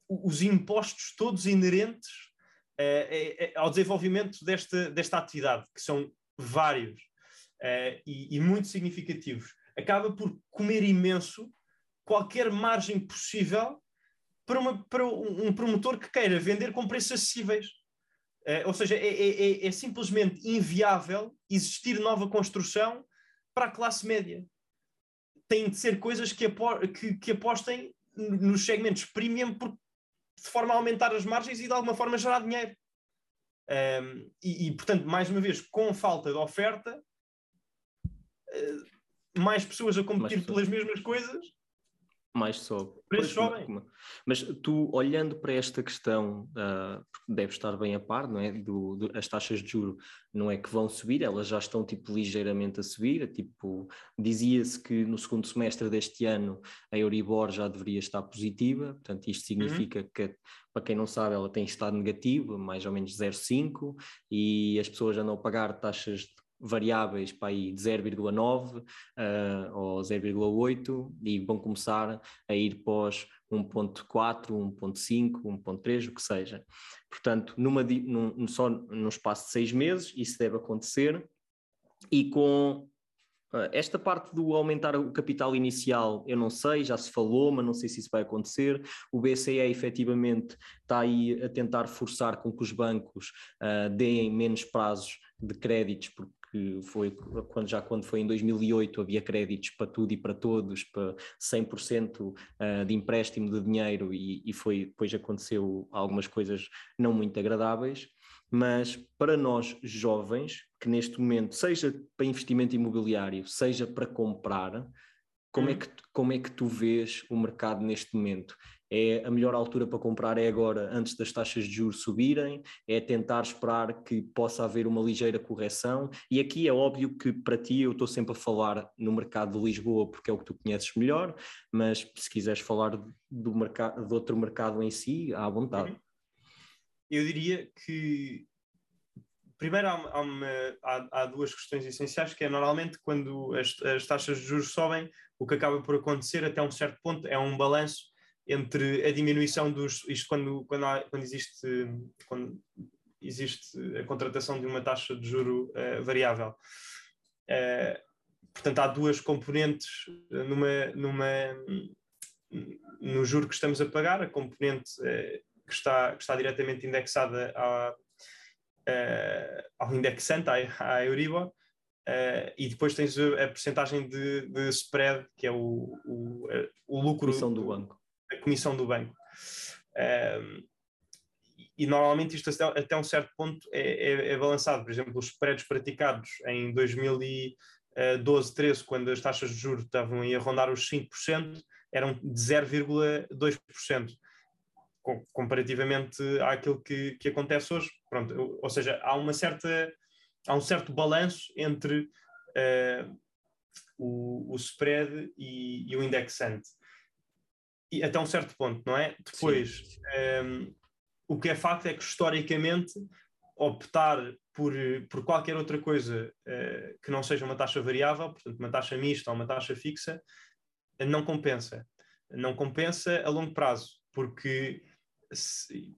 os impostos todos inerentes uh, ao desenvolvimento desta, desta atividade, que são vários uh, e, e muito significativos, acaba por comer imenso qualquer margem possível para, uma, para um promotor que queira vender com preços acessíveis. Uh, ou seja, é, é, é, é, simplesmente inviável existir nova construção para a classe média têm de ser coisas que, apo que, que apostem nos segmentos premium por, de forma a aumentar as margens e de alguma forma gerar dinheiro. Um, e, e, portanto, mais uma vez, com falta de oferta, uh, mais pessoas a competir pelas mesmas coisas
mais sobe. Preços sobem. Mas tu, olhando para esta questão, uh, deve estar bem a par, não é? Do, do, as taxas de juro não é que vão subir, elas já estão tipo ligeiramente a subir. Tipo, dizia-se que no segundo semestre deste ano a Euribor já deveria estar positiva, portanto, isto uhum. significa uhum. que, para quem não sabe, ela tem estado negativa, mais ou menos 0,5, e as pessoas andam a pagar taxas de variáveis para aí de 0,9 uh, ou 0,8 e vão começar a ir pós 1.4, 1.5, 1.3, o que seja. Portanto, numa, num, só num espaço de seis meses isso deve acontecer e com uh, esta parte do aumentar o capital inicial, eu não sei, já se falou, mas não sei se isso vai acontecer. O BCE efetivamente está aí a tentar forçar com que os bancos uh, deem menos prazos de créditos, porque que foi quando, já quando foi em 2008 havia créditos para tudo e para todos, para 100% ah, de empréstimo de dinheiro e, e foi, depois aconteceu algumas coisas não muito agradáveis, mas para nós jovens, que neste momento, seja para investimento imobiliário, seja para comprar, como, é hum. que, como é que tu vês o mercado neste momento? É a melhor altura para comprar é agora, antes das taxas de juros subirem, é tentar esperar que possa haver uma ligeira correção. E aqui é óbvio que para ti eu estou sempre a falar no mercado de Lisboa porque é o que tu conheces melhor, mas se quiseres falar do mercado, de outro mercado em si, à vontade.
Eu diria que primeiro há, há, uma, há, há, duas questões essenciais que é normalmente quando as, as taxas de juros sobem, o que acaba por acontecer até um certo ponto é um balanço entre a diminuição dos. Isto quando, quando, há, quando existe. Quando existe a contratação de uma taxa de juro uh, variável. Uh, portanto, há duas componentes numa, numa, no juro que estamos a pagar, a componente uh, que, está, que está diretamente indexada à, ao indexante, à, à Euribor, Uh, e depois tens a, a percentagem de, de, spread, que é o, o, o lucro.
A comissão do banco.
A comissão do banco. Uh, e, normalmente isto até um certo ponto é, é, é, balançado. Por exemplo, os spreads praticados em 2012, 13, quando as taxas de juros estavam a rondar os 5%, eram de 0,2%. Comparativamente àquilo que, que acontece hoje. Pronto, ou seja, há uma certa há um certo balanço entre uh, o, o, spread e, e, o indexante. E até um certo ponto, não é? Depois, um, ehm, o que é facto é que historicamente optar por, por qualquer outra coisa uh, que não seja uma taxa variável, portanto, uma taxa mista ou uma taxa fixa, não compensa. Não compensa a longo prazo, porque se,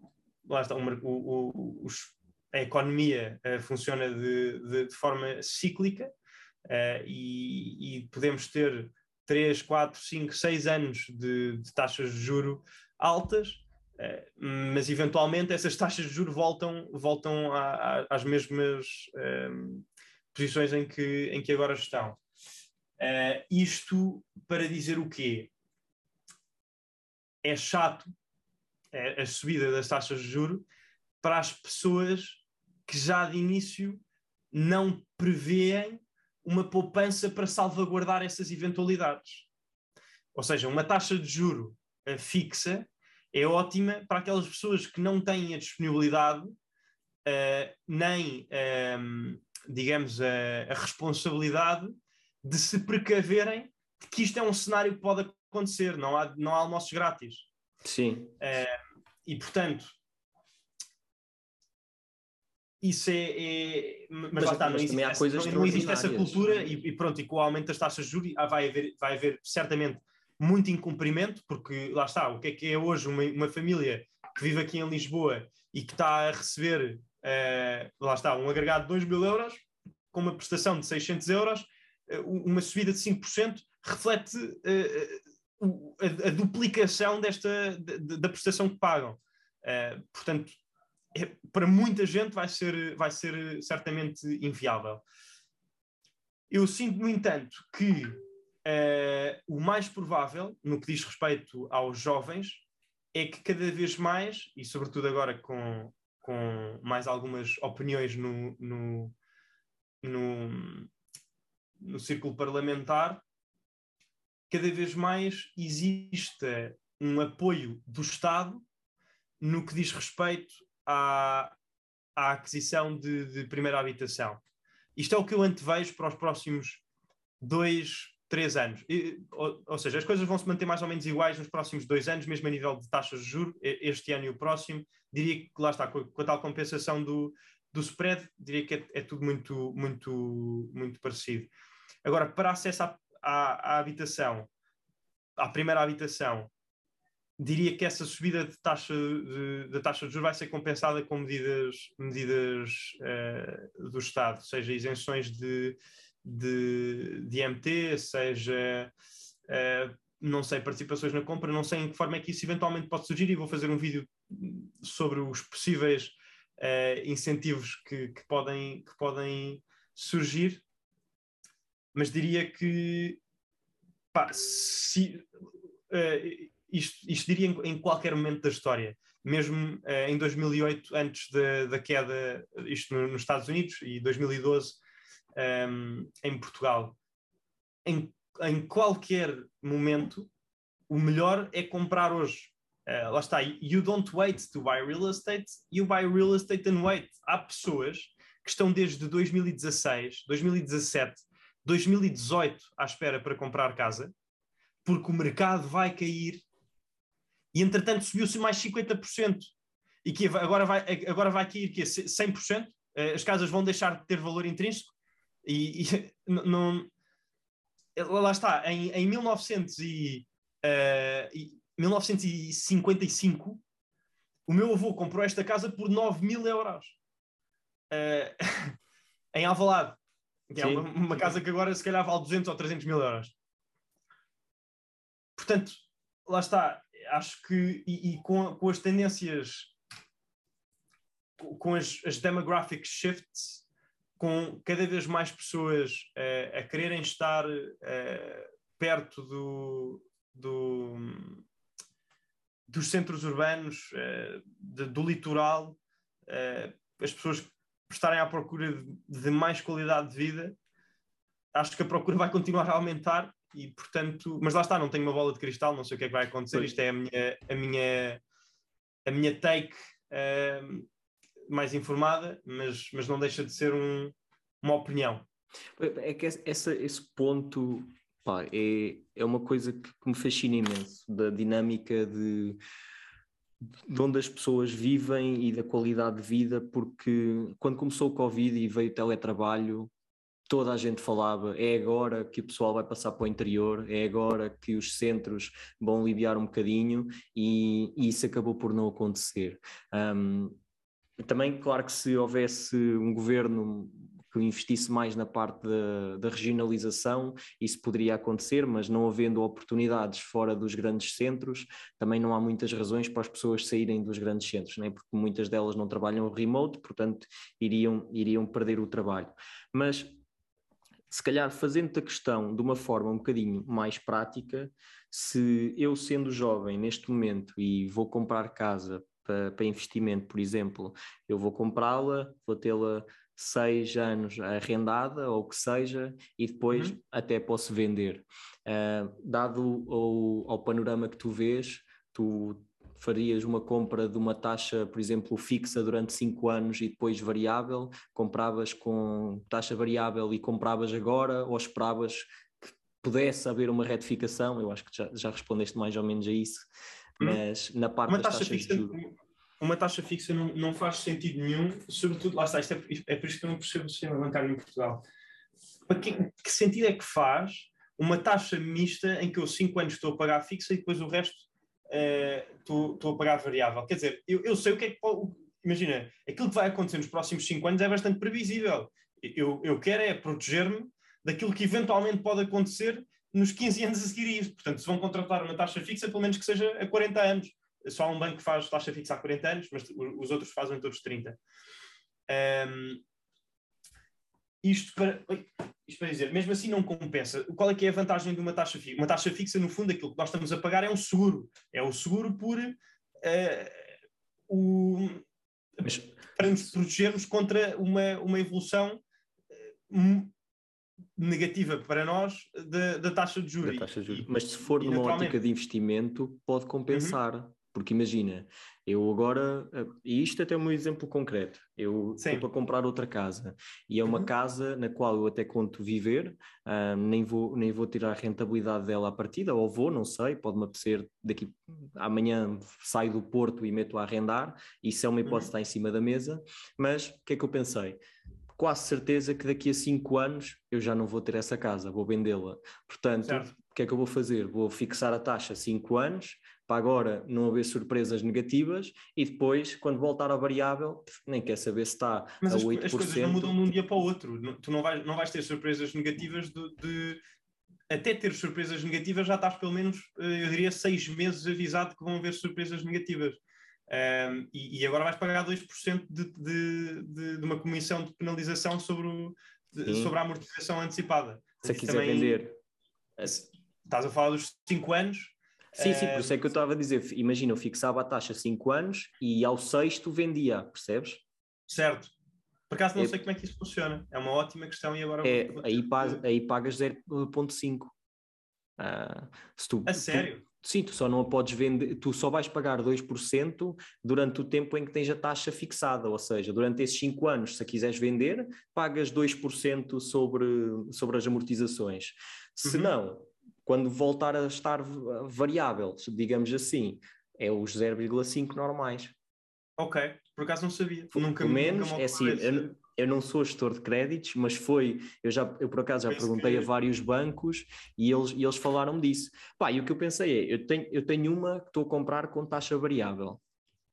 lá está, o, o, os, a economia uh, funciona de, de, de, forma cíclica uh, e, e, podemos ter 3, 4, 5, 6 anos de, de taxas de juro altas, uh, mas eventualmente essas taxas de juro voltam, voltam a, a, às mesmas ehm, posições em que, em que agora estão. isto para dizer o quê? É chato a subida das taxas de juro para as pessoas que já de início não prevêem uma poupança para salvaguardar essas eventualidades. Ou seja, uma taxa de juro uh, fixa é ótima para aquelas pessoas que não têm a disponibilidade uh, nem, um, digamos, a, a, responsabilidade de se precaverem de que isto é um cenário que pode acontecer, não há, não há almoços grátis.
Sim.
Uh, e, portanto, isso é, é mas, mas, lá está, não, existe, essa, não, não existe essa cultura e, e, pronto, e com o aumento das taxas de juros ah, vai haver, vai haver certamente muito incumprimento, porque lá está, o que é que é hoje uma, uma família que vive aqui em Lisboa e que está a receber, uh, lá está, um agregado de 2 mil euros, com uma prestação de 600 euros, uh, uma subida de 5% reflete uh, a, a, duplicação desta, da, prestação que pagam. portanto, é, para muita gente vai ser, vai ser certamente inviável. Eu sinto, no entanto, que uh, o mais provável, no que diz respeito aos jovens, é que cada vez mais, e sobretudo agora com, com mais algumas opiniões no, no, no, no círculo parlamentar, cada vez mais exista um apoio do Estado no que diz respeito à, à aquisição de, de, primeira habitação. Isto é o que eu antevejo para os próximos dois, três anos. E, ou, ou, seja, as coisas vão se manter mais ou menos iguais nos próximos dois anos, mesmo a nível de taxas de juros, este ano e o próximo. Diria que lá está, com a, com a tal compensação do, do spread, diria que é, é, tudo muito, muito, muito parecido. Agora, para acesso à, à, à habitação, à primeira habitação, diria que essa subida de taxa de, de, taxa de juros vai ser compensada com medidas, medidas uh, do Estado, seja isenções de, de, de MT, seja, uh, não sei, participações na compra, não sei em que forma é que isso eventualmente pode surgir e vou fazer um vídeo sobre os possíveis uh, incentivos que, que, podem, que podem surgir, mas diria que pá, se, isto, isto diria em, em, qualquer momento da história, mesmo uh, em 2008, antes da, da queda, isto no, nos Estados Unidos, e 2012 um, ehm, em Portugal. Em, em qualquer momento, o melhor é comprar hoje. Uh, lá está, you don't wait to buy real estate, you buy real estate and wait. Há pessoas que estão desde 2016, 2017, 2018 à espera para comprar casa, porque o mercado vai cair e entretanto subiu-se mais 50%, e que agora vai, agora vai cair que 100%, eh, as casas vão deixar de ter valor intrínseco, e, e não, lá está, em, em 1900 e, uh, 1955, o meu avô comprou esta casa por 9 mil euros. Uh, em Alvalade. É uma, uma, casa que agora se calhar vale 200 ou 300 mil euros. Portanto, lá está. Acho que, e, e com, com, as tendências, com as, as demographic shifts, com cada vez mais pessoas uh, a quererem estar uh, perto do, do, dos centros urbanos, uh, de, do litoral, as pessoas estarem à procura de, de, mais qualidade de vida, acho que a procura vai continuar a aumentar e, portanto, mas lá está, não tenho uma bola de cristal, não sei o que é que vai acontecer, Sim. isto é a minha, a minha, a minha take uh, mais informada, mas, mas não deixa de ser um, uma opinião.
É que essa, esse ponto pá, é, é uma coisa que, que me fascina imenso, da dinâmica de de onde as pessoas vivem e da qualidade de vida, porque quando começou o Covid e veio o teletrabalho, toda a gente falava, é agora que o pessoal vai passar para o interior, é agora que os centros vão aliviar um bocadinho e, e isso acabou por não acontecer. Um, também, claro que se houvesse um governo que investisse mais na parte da, regionalização, isso poderia acontecer, mas não havendo oportunidades fora dos grandes centros, também não há muitas razões para as pessoas saírem dos grandes centros, né? porque muitas delas não trabalham remote, portanto iriam, iriam perder o trabalho. Mas se calhar fazendo a questão de uma forma um bocadinho mais prática, se eu sendo jovem neste momento e vou comprar casa para, para investimento, por exemplo, eu vou comprá-la, vou tê-la seis anos arrendada ou o que seja, e depois uhum. até posso vender. Uh, dado o, ao panorama que tu vês, tu farias uma compra de uma taxa, por exemplo, fixa durante cinco anos e depois variável, compravas com taxa variável e compravas agora ou esperavas que pudesse haver uma retificação? Eu acho que já, já respondeste mais ou menos a isso, uhum. mas na parte uma das taxa taxas fixa, de juros
uma taxa fixa não, não faz sentido nenhum, sobretudo, lá está, isto é, é por isso que eu não percebo o sistema bancário em Portugal. Para que, que sentido é que faz uma taxa mista em que eu 5 anos estou a pagar fixa e depois o resto uh, estou, estou a pagar variável? Quer dizer, eu, eu sei o que é que. Imagina, aquilo que vai acontecer nos próximos 5 anos é bastante previsível. Eu, eu quero é proteger-me daquilo que eventualmente pode acontecer nos 15 anos a seguir a isso. Portanto, se vão contratar uma taxa fixa, pelo menos que seja a 40 anos só um banco faz taxa fixa há 40 anos, mas os outros fazem todos 30. Um, isto para, isto para dizer, mesmo assim não compensa. Qual é que é a vantagem de uma taxa fixa? Uma taxa fixa, no fundo, aquilo que nós estamos a pagar é um seguro. É o seguro por uh, o, mas... para nos protegermos contra uma, uma evolução uh, negativa para nós da, da taxa de juros.
Mas se for numa ótica de investimento, pode compensar. Uhum. Porque imagina, eu agora, eh, e isto até é um exemplo concreto, eu estou para comprar outra casa e é uma uhum. casa na qual eu até conto viver, uh, nem, vou, nem vou tirar a rentabilidade dela à partida, ou vou, não sei, pode-me apetecer daqui amanhã saio do Porto e meto a arrendar, isso é uma hipótese uhum. que está em cima da mesa, mas o que é que eu pensei? Quase certeza que daqui a cinco anos eu já não vou ter essa casa, vou vendê-la. Portanto, certo. o que é que eu vou fazer? Vou fixar a taxa cinco anos, para agora não haver surpresas negativas e depois, quando voltar ao variável, nem quer saber se está
Mas a 8%. Mas as coisas não mudam de um dia para o outro. Tu não vais, não vais ter surpresas negativas de, de... Até ter surpresas negativas já estás pelo menos, eh, eu diria, seis meses avisado que vão haver surpresas negativas. Um, e, e, agora vais pagar 2% de, de, de, de uma comissão de penalização sobre, o, de, sobre a amortização antecipada.
Se quiser também, vender.
Estás a falar dos 5 anos,
Sim, sim, por isso é que eu estava a dizer, imagina, eu fixava a taxa 5 anos e ao sexto vendia, percebes?
Certo. Por acaso não é, sei como é que isso funciona. É uma ótima questão e agora...
É, vou... aí, pagas, aí pagas 0.5. Uh,
se tu, a sério?
Tu, sim, tu só não a podes vender, tu só vais pagar 2% durante o tempo em que tens a taxa fixada, ou seja, durante esses 5 anos, se a quiseres vender, pagas 2% sobre, sobre as amortizações. Se uhum. não, quando voltar a estar variável, digamos assim, é os 0,5 normais.
Ok, por acaso não sabia.
Nunca, menos, nunca é assim, eu não sou gestor de créditos, mas foi, eu já, eu por acaso já perguntei a vários bancos e eles, e eles falaram disso. Pá, e o que eu pensei é, eu tenho, eu tenho uma que estou a comprar com taxa variável.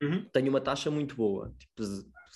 Uhum. Tenho uma taxa muito boa, tipo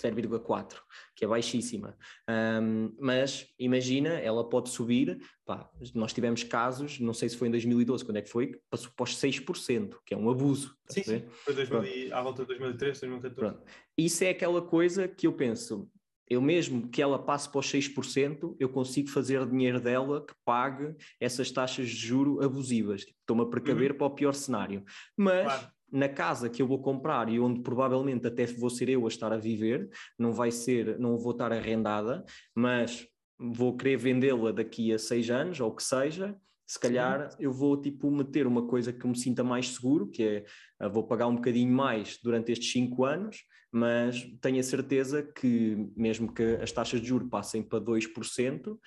0,4, que é baixíssima. Um, mas imagina, ela pode subir. Pá, nós tivemos casos, não sei se foi em 2012, quando é que foi, passou para os 6%, que é um abuso.
Sim, sim. foi 2000, à volta de 2013, 2014. Pronto.
Isso é aquela coisa que eu penso, eu mesmo que ela passe para os 6%, eu consigo fazer dinheiro dela que pague essas taxas de juro abusivas. Tipo, estou-me a precaver uhum. para o pior cenário. Mas claro. Na casa que eu vou comprar e onde provavelmente até vou ser eu a estar a viver, não vai ser, não vou estar arrendada, mas vou querer vendê-la daqui a seis anos ou o que seja, se calhar Sim. eu vou tipo meter uma coisa que me sinta mais seguro, que é ah, vou pagar um bocadinho mais durante estes cinco anos, mas tenho a certeza que mesmo que as taxas de juros passem para 2%,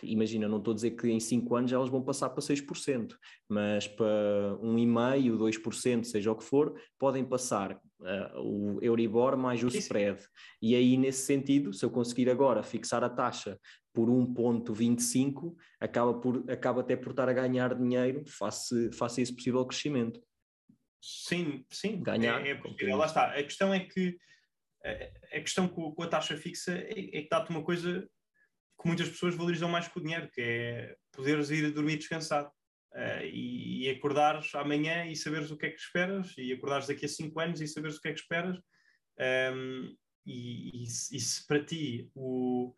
que, imagina, não estou a dizer que em 5 anos elas vão passar para 6%, mas para 1,5%, 2%, seja o que for, podem passar uh, o Euribor mais o spread. E aí, nesse sentido, se eu conseguir agora fixar a taxa por 1,25, acaba, por, acaba até por estar a ganhar dinheiro face, face a esse possível crescimento.
Sim, sim, ganhar. É, é possível. Lá está. A questão é que a questão com, com a taxa fixa é, é que dá-te uma coisa que muitas pessoas valorizam mais que o dinheiro, que é poderes ir dormir descansado uh, e, e, acordares amanhã e saberes o que é que esperas, e acordares daqui a 5 anos e saberes o que é que esperas. Um, ehm, e, e, e, se para ti o,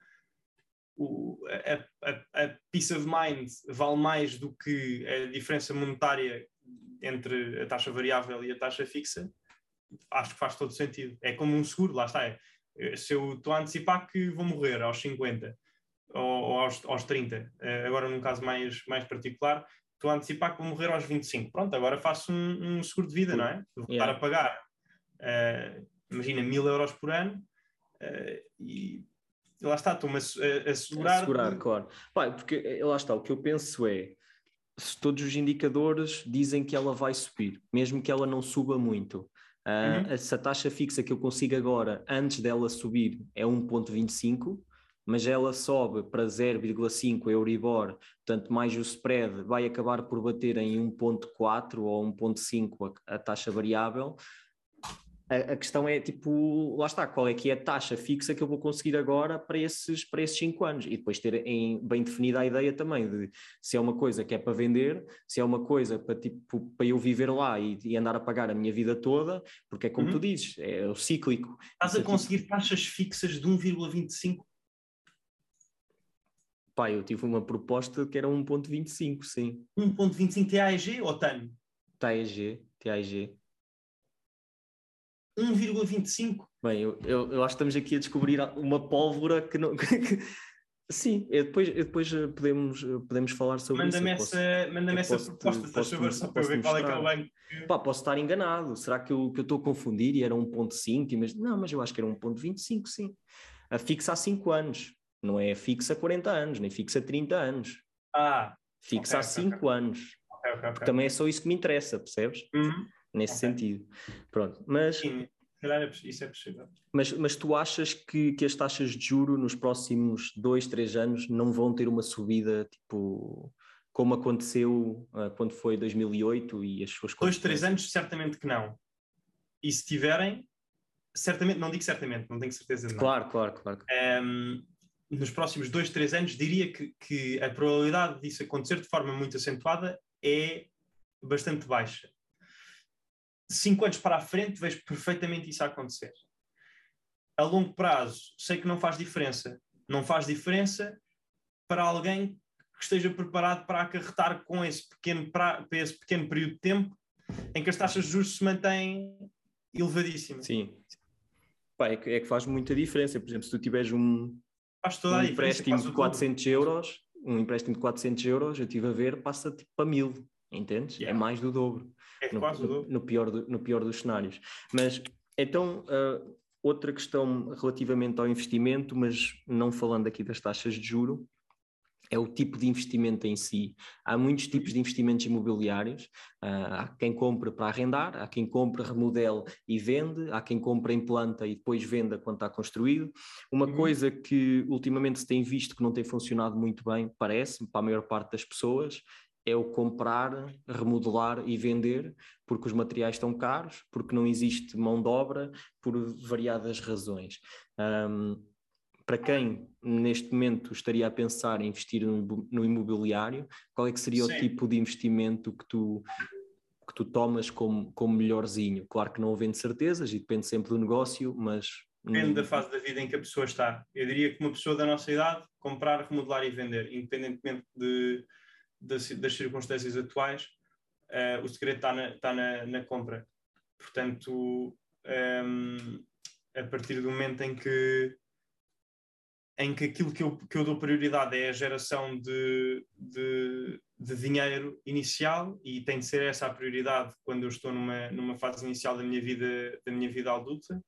o, a, a, a peace of mind vale mais do que a diferença monetária entre a taxa variável e a taxa fixa, acho que faz todo sentido. É como um seguro, lá está. É. Se eu estou a antecipar que vou morrer aos 50 ou, ou aos, aos 30, eh, agora num caso mais, mais particular, estou a antecipar que vou morrer aos 25. Pronto, agora faço um, um seguro de vida, não é? Vou yeah. estar a pagar, uh, imagina, mil euros por ano uh, e lá está, estou-me a, a assegurar.
Assegurar, de... claro. Pai, porque lá está, o que eu penso é se todos os indicadores dizem que ela vai subir, mesmo que ela não suba muito, Uh, uhum. Essa taxa fixa que eu consigo agora, antes dela subir, é 1,25, mas ela sobe para 0,5 Euribor, portanto, mais o spread vai acabar por bater em 1,4 ou 1,5 a, a taxa variável a, a, questão é tipo, lá está, qual é que é a taxa fixa que eu vou conseguir agora para esses, para esses cinco anos e depois ter em, bem definida a ideia também de se é uma coisa que é para vender, se é uma coisa para, tipo, para eu viver lá e, e andar a pagar a minha vida toda, porque é como uhum. tu dizes, é o cíclico.
Estás a é conseguir tipo... taxas fixas de 1,25?
Pá, eu tive uma proposta que era 1.25, sim.
1.25 TAEG ou TAN?
TAEG, TAEG.
1,25.
Bem, eu, eu, eu, acho que estamos aqui a descobrir uma pólvora que não. Que, sim, eu depois, depois eh, podemos, eh, podemos falar sobre
manda isso. Manda-me essa, manda essa proposta, estás favor, só para ver qual é que é o banco.
Pá, posso estar enganado. Será que eu, que eu estou a confundir e era 1,5? Mas, não, mas eu acho que era 1,25, sim. A fixa há 5 anos. Não é fixa há 40 anos, nem fixa há 30 anos.
Ah.
Fixa okay, há 5 okay. anos. Okay, também é só isso que me interessa, percebes?
Uhum
nesse okay. sentido. Pronto, mas...
Sim, é isso é possível.
Mas, mas tu achas que, que as taxas de juro nos próximos dois, três anos não vão ter uma subida, tipo, como aconteceu uh, quando foi 2008 e as suas
Dois, três anos, certamente que não. E se tiverem, certamente, não digo certamente, não tenho certeza de
Claro, claro, claro.
Um, nos próximos dois, três anos, diria que, que a probabilidade disso acontecer de forma muito acentuada é bastante baixa cinco anos para a frente vejo perfeitamente isso a acontecer. A longo prazo, sei que não faz diferença. Não faz diferença para alguém que esteja preparado para acarretar com esse pequeno, pra, esse pequeno período de tempo em que as taxas de juros se mantêm elevadíssimas.
Sim. Pá, é, que, é, que, faz muita diferença. Por exemplo, se tu tiveres um,
um
empréstimo de 400 euros, um empréstimo de 400 euros, eu estive a ver, passa tipo para mil, entendes? É yeah. É mais do dobro.
É quase
no, no, pior do, no pior dos cenários. Mas então, uh, outra questão relativamente ao investimento, mas não falando aqui das taxas de juro, é o tipo de investimento em si. Há muitos tipos de investimentos imobiliários. Uh, há quem compra para arrendar, há quem compra, remodela e vende, há quem compra em planta e depois venda quando está construído. Uma uhum. coisa que ultimamente se tem visto que não tem funcionado muito bem, parece, para a maior parte das pessoas, é o comprar, remodelar e vender, porque os materiais estão caros, porque não existe mão de obra, por variadas razões. Um, para quem neste momento estaria a pensar em investir no, imobiliário, qual é que seria Sim. o tipo de investimento que tu, que tu tomas como, como melhorzinho? Claro que não havendo certezas e depende sempre do negócio, mas...
Depende da fase da vida em que a pessoa está. Eu diria que uma pessoa da nossa idade, comprar, remodelar e vender, independentemente de, de das circunstâncias atuais, uh, o segredo está na, está na, na compra. Portanto, um, ehm, a partir do momento em que em que aquilo que eu, que eu dou prioridade é a geração de, de, de, dinheiro inicial e tem de ser essa a prioridade quando eu estou numa, numa fase inicial da minha vida, da minha vida adulta,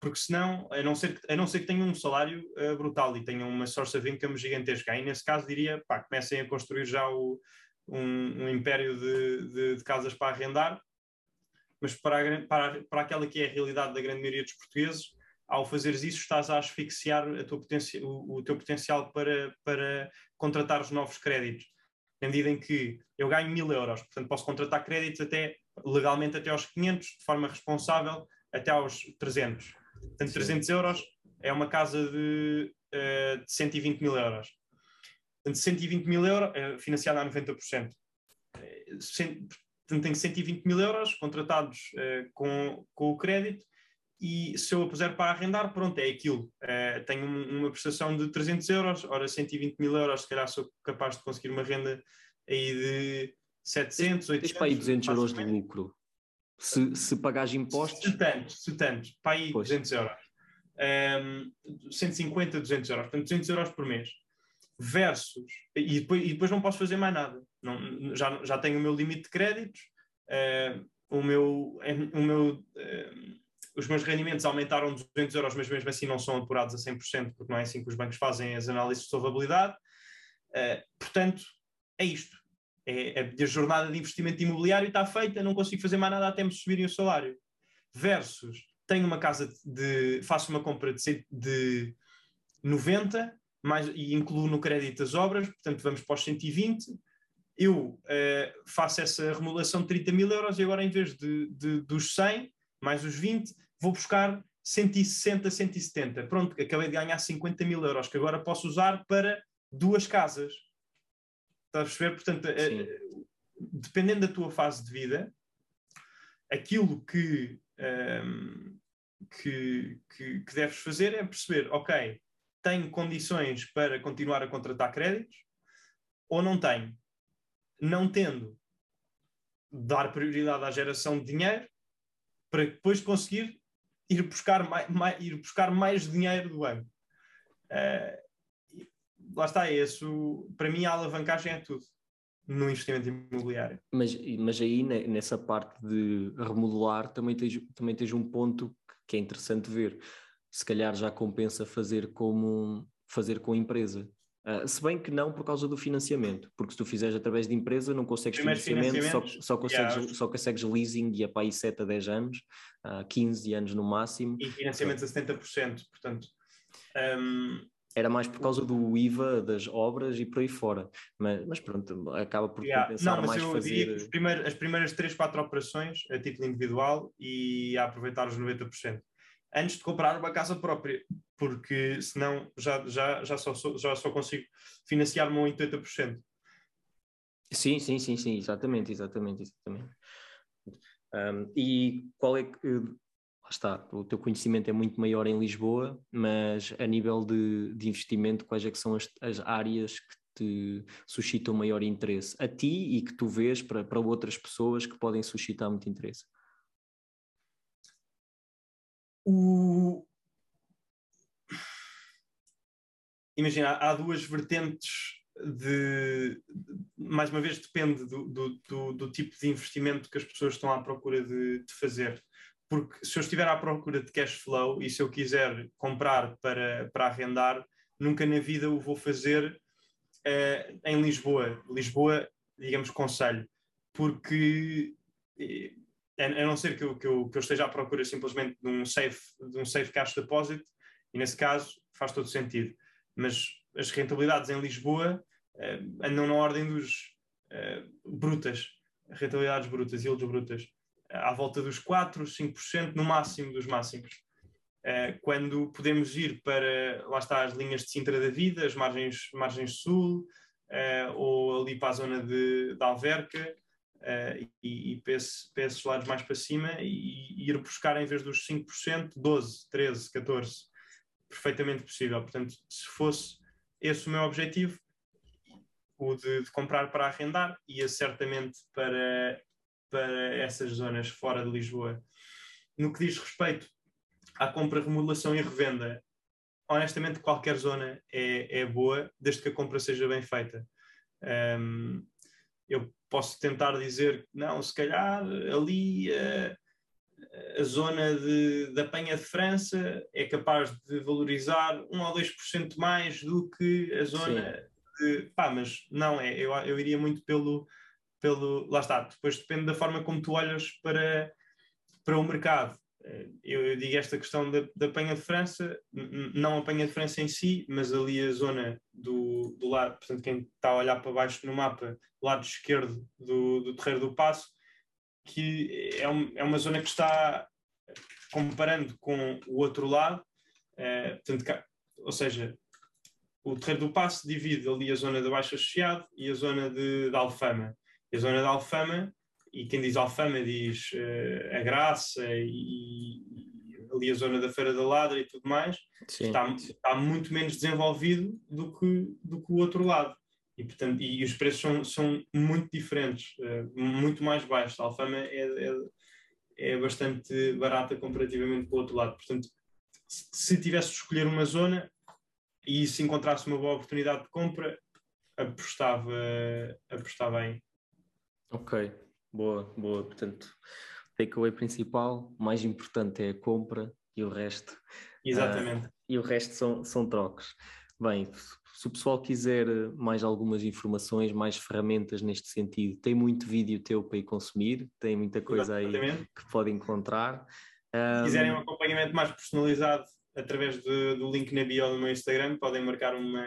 porque senão, a não ser que, a não ser que tenham um salário uh, brutal e tenham uma source of income gigantesca, aí nesse caso diria, pá, comecem a construir já o, um, um, império de, de, de, casas para arrendar, mas para, para, para aquela que é a realidade da grande maioria dos portugueses, ao fazeres isso, estás a asfixiar a o, o, teu potencial para, para contratar os novos créditos. Na medida em que eu ganho mil euros, portanto posso contratar créditos até legalmente até aos 500, de forma responsável até aos 300. Portanto, Sim. 300 euros é uma casa de, uh, de 120 mil euros. Portanto, 120 mil euros, uh, financiada a 90%. Uh, portanto, tenho 120 mil euros contratados uh, com, com o crédito e se eu a puser para arrendar, pronto, é aquilo. Uh, tenho uma prestação de 300 euros, ora 120 mil euros, se calhar sou capaz de conseguir uma renda aí de 700, 800. Tens
para aí 200 euros de lucro. Se, se pagares impostos...
Se tanto, se tanto, para aí pois. 200 euros. Um, 150, 200 euros, portanto 200 euros por mês. Versus, e depois, e depois não posso fazer mais nada. Não, já, já tenho o meu limite de créditos, uh, o meu... O meu uh, os meus rendimentos aumentaram 200 euros, mas mesmo assim não são apurados a 100%, porque não é assim que os bancos fazem as análises de solvabilidade. Uh, portanto, é isto. É, a minha jornada de investimento imobiliário está feita, não consigo fazer mais nada até me subirem o salário. Versus, tenho uma casa de. faço uma compra de, de 90 mais, e incluo no crédito as obras, portanto vamos para os 120. Eu uh, faço essa remodelação de 30 mil euros e agora, em vez de, de dos 100 mais os 20, vou buscar 160, 170. Pronto, acabei de ganhar 50 mil euros que agora posso usar para duas casas. Estás a perceber? Portanto, eh, dependendo da tua fase de vida, aquilo que, um, ehm, que, que, que deves fazer é perceber, ok, tenho condições para continuar a contratar créditos ou não tenho? Não tendo, dar prioridade à geração de dinheiro para depois conseguir ir buscar mais, mais, ir buscar mais dinheiro do banco. Uh, lá está, é isso. Para mim, a alavancagem é tudo no investimento imobiliário.
Mas, mas aí, nessa parte de remodelar, também tens, também tens um ponto que é interessante ver. Se calhar já compensa fazer como fazer com a empresa. Uh, se bem que não por causa do financiamento, porque se tu fizeres através de empresa não consegues financiamento, só, só, consegues, yeah. só consegues leasing e é para aí 7 a 10 anos, uh, ah, 15 anos no máximo.
E financiamento a 70%, portanto. Um...
Era mais por causa do IVA das obras e por aí fora, mas, mas pronto, acaba por yeah. compensar não, mas mais fazer...
Primeiros, as primeiras 3, 4 operações a título individual e a aproveitar os 90% antes de comprar uma casa própria, porque senão já, já, já, só, já só consigo financiar-me um 80%.
Sim, sim, sim, sim, exatamente, exatamente, exatamente. Um, e qual é que. Lá está, o teu conhecimento é muito maior em Lisboa, mas a nível de, de investimento, quais é que são as, as áreas que te suscitam maior interesse a ti e que tu vês para, para outras pessoas que podem suscitar muito interesse?
O... Imagina, há duas vertentes de. Mais uma vez, depende do, do, do, do tipo de investimento que as pessoas estão à procura de, de fazer porque se eu estiver à procura de cash flow e se eu quiser comprar para, para arrendar, nunca na vida o vou fazer uh, em Lisboa. Lisboa, digamos, conselho, porque a, não ser que eu, que, eu, que eu esteja à procura simplesmente de um safe, de um safe cash deposit, e nesse caso faz todo sentido. Mas as rentabilidades em Lisboa uh, andam na ordem dos uh, brutas, rentabilidades brutas, yields brutas, uh, à volta dos 4, 5%, no máximo dos máximos. Quando podemos ir para, lá está, as linhas de Sintra da Vida, as margens, margens sul, ou ali para a zona de, de Alverca, uh, e, e para, esses lados mais para cima e, e, ir buscar em vez dos 5%, 12, 13, 14. Perfeitamente possível. Portanto, se fosse esse o meu objetivo, o de, de comprar para arrendar, ia certamente para, para essas zonas fora de Lisboa. No que diz respeito à compra, remodelação e revenda, honestamente qualquer zona é, é boa, desde que a compra seja bem feita. Um, eu posso tentar dizer, não, se calhar ali a, a zona de, da Penha de França é capaz de valorizar 1 ou 2% mais do que a zona Sim. de. Pá, mas não, é, eu, eu iria muito pelo, pelo. Lá está, depois depende da forma como tu olhas para, para o mercado. Eh, eu, eu, digo esta questão da, da Penha de França, não a Penha de França em si, mas ali a zona do, do lado, portanto, quem está a olhar para baixo no mapa, lado esquerdo do, do Terreiro do Passo, que é, um, é uma zona que está comparando com o outro lado, é, portanto, ou seja, o Terreiro do Passo divide ali a zona de Baixo Associado e a zona de, de Alfama. E a zona de Alfama e quem diz Alfama diz uh, a Graça e, e, ali a zona da Feira da Ladra e tudo mais, está, está, muito menos desenvolvido do que, do que o outro lado. E, portanto, e, os preços são, são muito diferentes, uh, muito mais baixos. A Alfama é, é, é, bastante barata comparativamente com o outro lado. Portanto, se, se tivesse de escolher uma zona e se encontrasse uma boa oportunidade de compra, apostava, apostava em.
Ok, Boa, boa. Portanto, takeaway principal, mais importante é a compra e o resto.
Exatamente. Uh,
e o resto são, são trocos. Bem, se o pessoal quiser mais algumas informações, mais ferramentas neste sentido, tem muito vídeo teu para ir consumir, tem muita coisa Exatamente. aí que podem encontrar.
Se quiserem um acompanhamento mais personalizado através de, do link na bio do meu Instagram, podem marcar uma,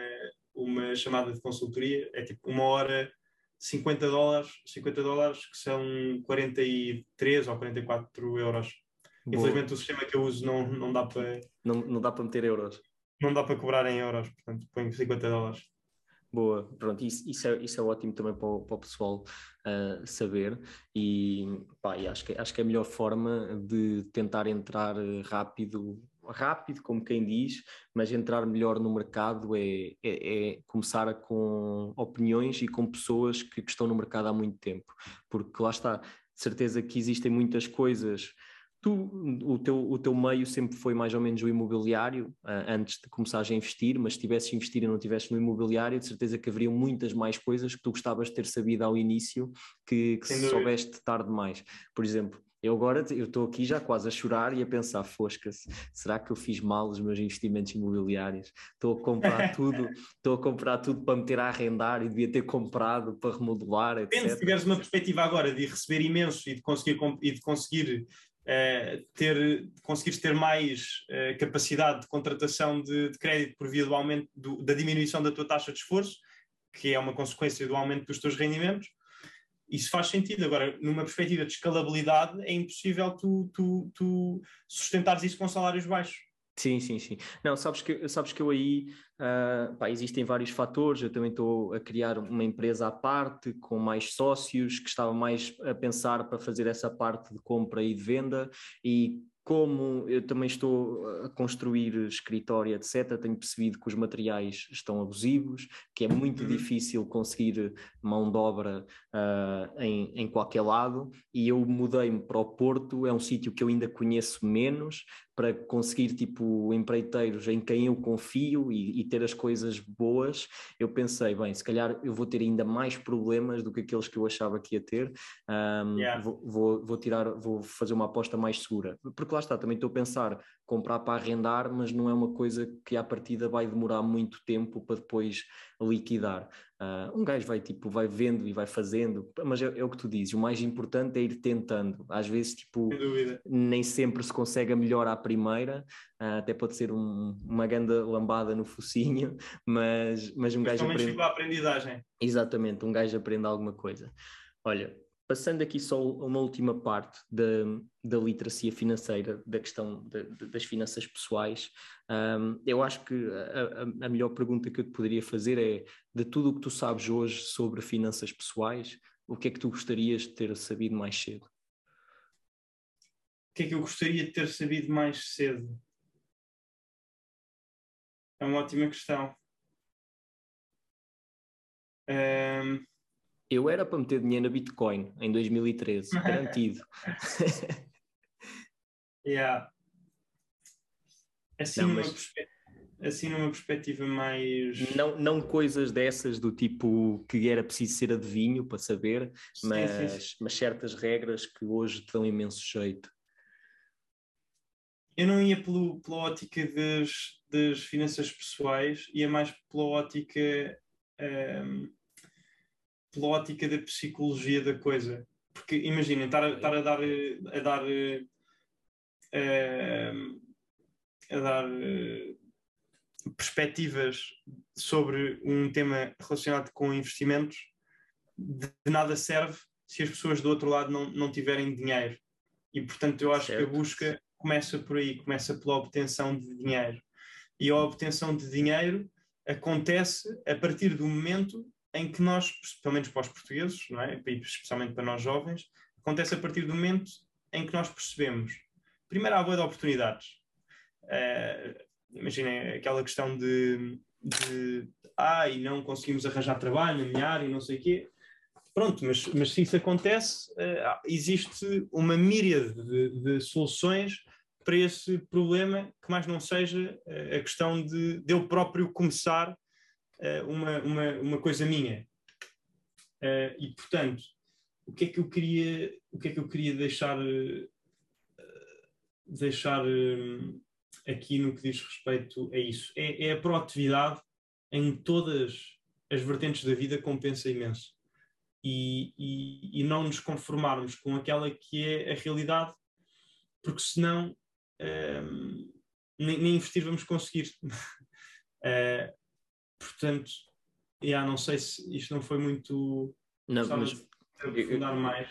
uma chamada de consultoria, é tipo uma hora 50 dólares, 50 dólares que são 43 ou 44 euros. Boa. Infelizmente o sistema que eu uso não, não dá para.
Não, não dá para meter euros.
Não dá para cobrar em euros, portanto ponho 50 dólares.
Boa, pronto, isso, isso, é, isso é ótimo também para o, para o pessoal uh, saber e, pá, e acho, que, acho que é a melhor forma de tentar entrar rápido rápido, como quem diz, mas entrar melhor no mercado é, é, é começar com opiniões e com pessoas que, que, estão no mercado há muito tempo, porque lá está, de certeza que existem muitas coisas. Tu, o teu, o teu meio sempre foi mais ou menos o imobiliário, antes de começares a investir, mas se tivesses investir e não tivesses no imobiliário, de certeza que haveriam muitas mais coisas que tu gostavas de ter sabido ao início que, que soubeste tarde demais. Por exemplo, eu agora eu estou aqui já quase a chorar e a pensar, fosca-se, será que eu fiz mal os meus investimentos imobiliários? Estou a comprar tudo, estou a comprar tudo para meter a arrendar e devia ter comprado para remodelar, etc.
Se tiveres uma perspectiva agora de receber imenso e de conseguir, e de conseguir uh, ter, conseguires ter mais uh, capacidade de contratação de, de, crédito por via do aumento do, da diminuição da tua taxa de esforço, que é uma consequência do aumento dos teus rendimentos, isso faz sentido. Agora, numa perspectiva de escalabilidade, é impossível tu, tu, tu sustentares isso com salários baixos.
Sim, sim, sim. Não, sabes que, sabes que eu aí, uh, pá, existem vários fatores, eu também estou a criar uma empresa à parte, com mais sócios, que estava mais a pensar para fazer essa parte de compra e de venda, e como eu também estou a construir escritório, etc., tenho percebido que os materiais estão abusivos, que é muito uhum. difícil conseguir mão de obra uh, em, em qualquer lado, e eu mudei-me para o Porto, é um sítio que eu ainda conheço menos, para conseguir tipo empreiteiros em quem eu confio e, e, ter as coisas boas, eu pensei, bem, se calhar eu vou ter ainda mais problemas do que aqueles que eu achava que ia ter, um, yeah. vou, vou, vou, tirar, vou fazer uma aposta mais segura, porque lá está, também estou a pensar comprar para arrendar, mas não é uma coisa que à partida vai demorar muito tempo para depois liquidar. Uh, um gajo vai tipo, vai vendo e vai fazendo, mas é, é, o que tu dizes, o mais importante é ir tentando. Às vezes, tipo, nem sempre se consegue a melhor à primeira, uh, até pode ser um, uma grande lambada no focinho, mas, mas um mas gajo
aprende. a aprendizagem.
Exatamente, um gajo aprende alguma coisa. Olha, passando aqui só uma última parte da, da literacia financeira, da questão de, de, das finanças pessoais, um, eu acho que a, a, melhor pergunta que eu te poderia fazer é: de tudo o que tu sabes hoje sobre finanças pessoais, o que é que tu gostarias de ter sabido mais cedo?
O que é que eu gostaria de ter sabido mais cedo? É uma ótima questão. Um
eu era para meter dinheiro na Bitcoin em 2013, garantido.
yeah. Assim, não, numa mas... assim numa perspectiva mais.
Não, não coisas dessas do tipo que era preciso ser adivinho para saber, sim, mas, sim, sim. mas certas regras que hoje te dão imenso jeito.
Eu não ia pelo, pela ótica das, das finanças pessoais, ia mais pela ótica. Um, pela ótica da psicologia da coisa. Porque imaginem, estar, a, estar a dar a dar a, a dar perspectivas sobre um tema relacionado com investimentos de nada serve se as pessoas do outro lado não, não tiverem dinheiro. E portanto eu acho certo. que a busca começa por aí, começa pela obtenção de dinheiro. E a obtenção de dinheiro acontece a partir do momento em que nós, pelo menos para os portugueses, não é? especialmente para nós jovens, acontece a partir do momento em que nós percebemos, primeiro, há boa de oportunidades. Uh, imaginem aquela questão de, de ah, e não conseguimos arranjar trabalho na minha área e não sei o quê. Pronto, mas, mas se isso acontece, uh, existe uma míriade de, de, soluções para esse problema que mais não seja uh, a questão de, de eu próprio começar uma, uma, uma coisa minha. Uh, e portanto, o que é que eu queria, o que é que eu queria deixar, uh, deixar aqui no que diz respeito a isso? É, é, a proatividade em todas as vertentes da vida compensa imenso. E, e, e, não nos conformarmos com aquela que é a realidade, porque senão um, nem, nem investir vamos conseguir. uh, Portanto, yeah, não sei se isto não foi muito.
Não, mas. Aprofundar mais.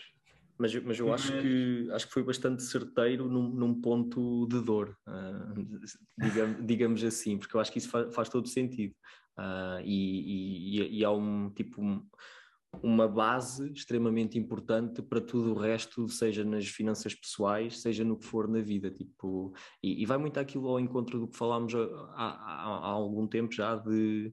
Mas, mas eu acho, mas... que, acho que foi bastante certeiro num, num ponto de dor, uh, digamos, digamos, assim, porque eu acho que isso faz, faz todo sentido. Uh, e, e, e, há um tipo. Um, uma base extremamente importante para tudo o resto, seja nas finanças pessoais, seja no que for na vida, tipo, e, e vai muito aquilo ao encontro do que falámos há, há, há algum tempo já de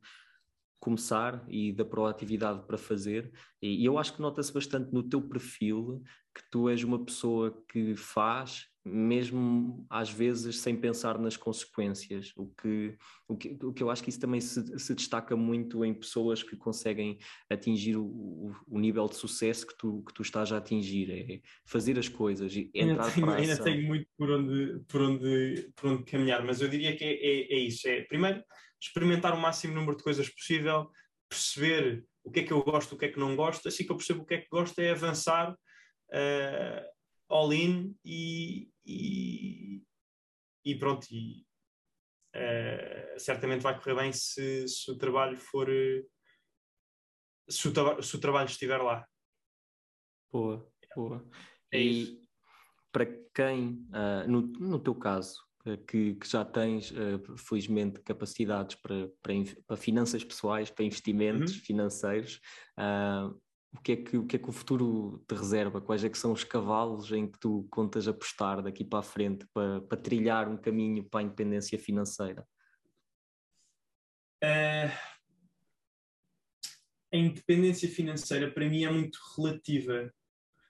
começar e da proatividade para fazer, e, e eu acho que nota-se bastante no teu perfil que tu és uma pessoa que faz mesmo às vezes sem pensar nas consequências, o que, o que, o que eu acho que isso também se, se destaca muito em pessoas que conseguem atingir o, o, nível de sucesso que tu, que tu estás a atingir, é fazer as coisas e entrar
ainda tenho, Ainda tenho muito por onde, por, onde, por onde caminhar, mas eu diria que é, é, é isso, é primeiro experimentar o máximo número de coisas possível, perceber o que é que eu gosto, o que é que não gosto, assim que eu percebo o que é que gosto é avançar uh, all in e, e, e pronto, e, uh, certamente vai correr bem se, se o trabalho for se o, se o, trabalho estiver lá.
Boa, boa. É e isso. para quem, uh, no, no teu caso, que, que, já tens, uh, felizmente, capacidades para, para, para, finanças pessoais, para investimentos uhum. financeiros, uh, o que, é que, o que é que o futuro te reserva? Quais é que são os cavalos em que tu contas apostar daqui para a frente para, para trilhar um caminho para a independência financeira?
Uh, a independência financeira para mim é muito relativa.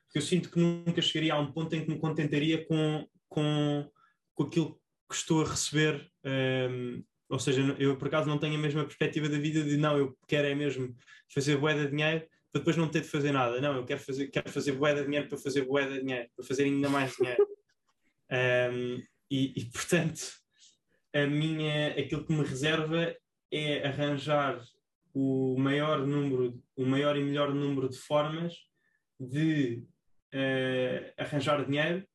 Porque eu sinto que nunca chegaria a um ponto em que me contentaria com, com, com aquilo que estou a receber. Um, ou seja, eu por acaso não tenho a mesma perspectiva da vida de não, eu quero é mesmo fazer boeda de dinheiro para depois não ter de fazer nada. Não, eu quero fazer, quero fazer bué de dinheiro para fazer bué de dinheiro, para fazer ainda mais dinheiro. um, e, e, portanto, a minha, aquilo que me reserva é arranjar o maior número, o maior e melhor número de formas de uh, arranjar dinheiro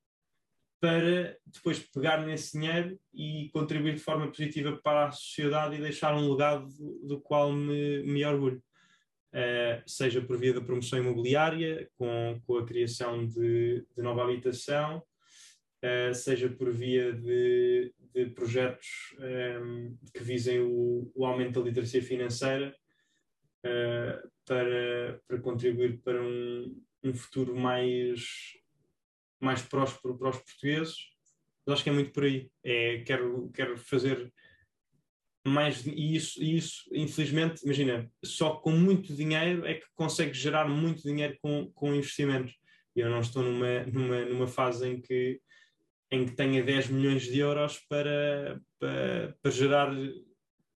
para depois pegar nesse dinheiro e contribuir de forma positiva para a sociedade e deixar um legado do, qual me, me orgulho. Uh, seja por via da promoção imobiliária, com, com a criação de, de nova habitação, uh, seja por via de, de projetos um, ehm, que visem o, o, aumento da literacia financeira uh, para, para contribuir para um, um futuro mais, mais próspero para os portugueses. Mas acho que é muito por aí. É, quero, quero fazer mais e isso, isso, infelizmente, imagina, só com muito dinheiro é que consegue gerar muito dinheiro com, com investimentos. E eu não estou numa, numa, numa fase em que, em que tenha 10 milhões de euros para, para, para gerar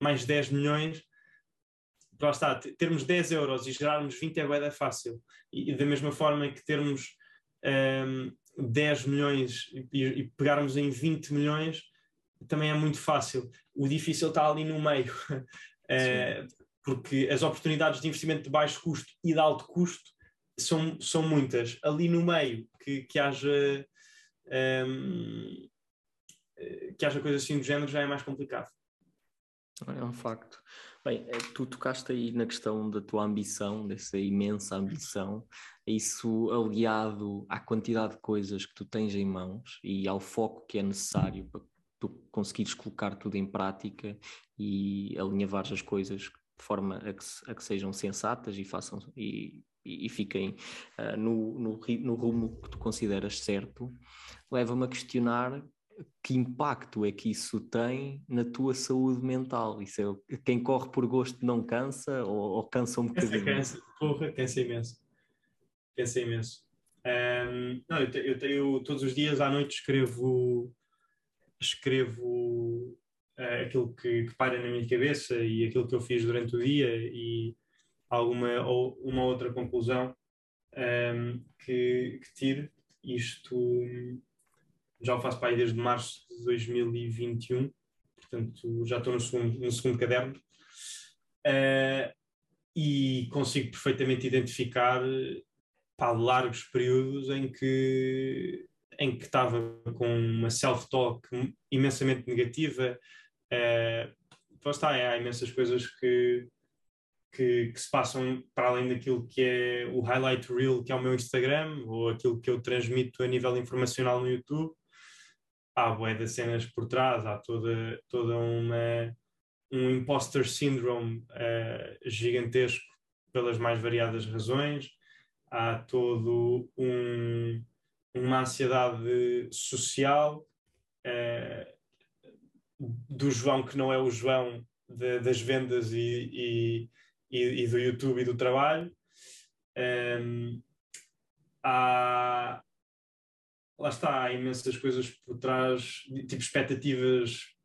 mais 10 milhões lá está, termos 10 euros e gerarmos 20 é bem fácil. E, e, da mesma forma que termos um, 10 milhões e, e, pegarmos em 20 milhões também é muito fácil. O difícil está ali no meio, uh, porque as oportunidades de investimento de baixo custo e de alto custo são, são muitas. Ali no meio, que, que haja. Um, que haja coisas assim do género já é mais complicado.
É um facto. Bem, eh, tu tocaste aí na questão da tua ambição, dessa imensa ambição, isso aliado à quantidade de coisas que tu tens em mãos e ao foco que é necessário para tu conseguires colocar tudo em prática e alinhavar as coisas de forma a que, a que sejam sensatas e façam e, e, e fiquem uh, no, no, no rumo que tu consideras certo, leva-me a questionar que impacto é que isso tem na tua saúde mental? Isso é, quem corre por gosto não cansa ou, ou cansa um bocadinho?
Cansa, porra, cansa imenso. Cansa imenso. Um, não, eu, eu, eu, todos os dias à noite escrevo escrevo uh, aquilo que, que para na minha cabeça e aquilo que eu fiz durante o dia e alguma ou uma outra conclusão um, que, que tiro. Isto já o faço para aí desde março de 2021, portanto já estou no segundo, no segundo caderno, uh, e consigo perfeitamente identificar para largos períodos em que em que estava com uma self-talk imensamente negativa. Uh, está, há imensas coisas que, que, que, se passam para além daquilo que é o highlight reel, que é o meu Instagram, ou aquilo que eu transmito a nível informacional no YouTube há bué de cenas por trás, há toda, toda uma, um imposter syndrome uh, gigantesco pelas mais variadas razões, há todo um, uma ansiedade social uh, do João que não é o João de, das vendas e, e, e, do YouTube e do trabalho. Um, ehm, há, lá está, há imensas coisas por trás, tipo expectativas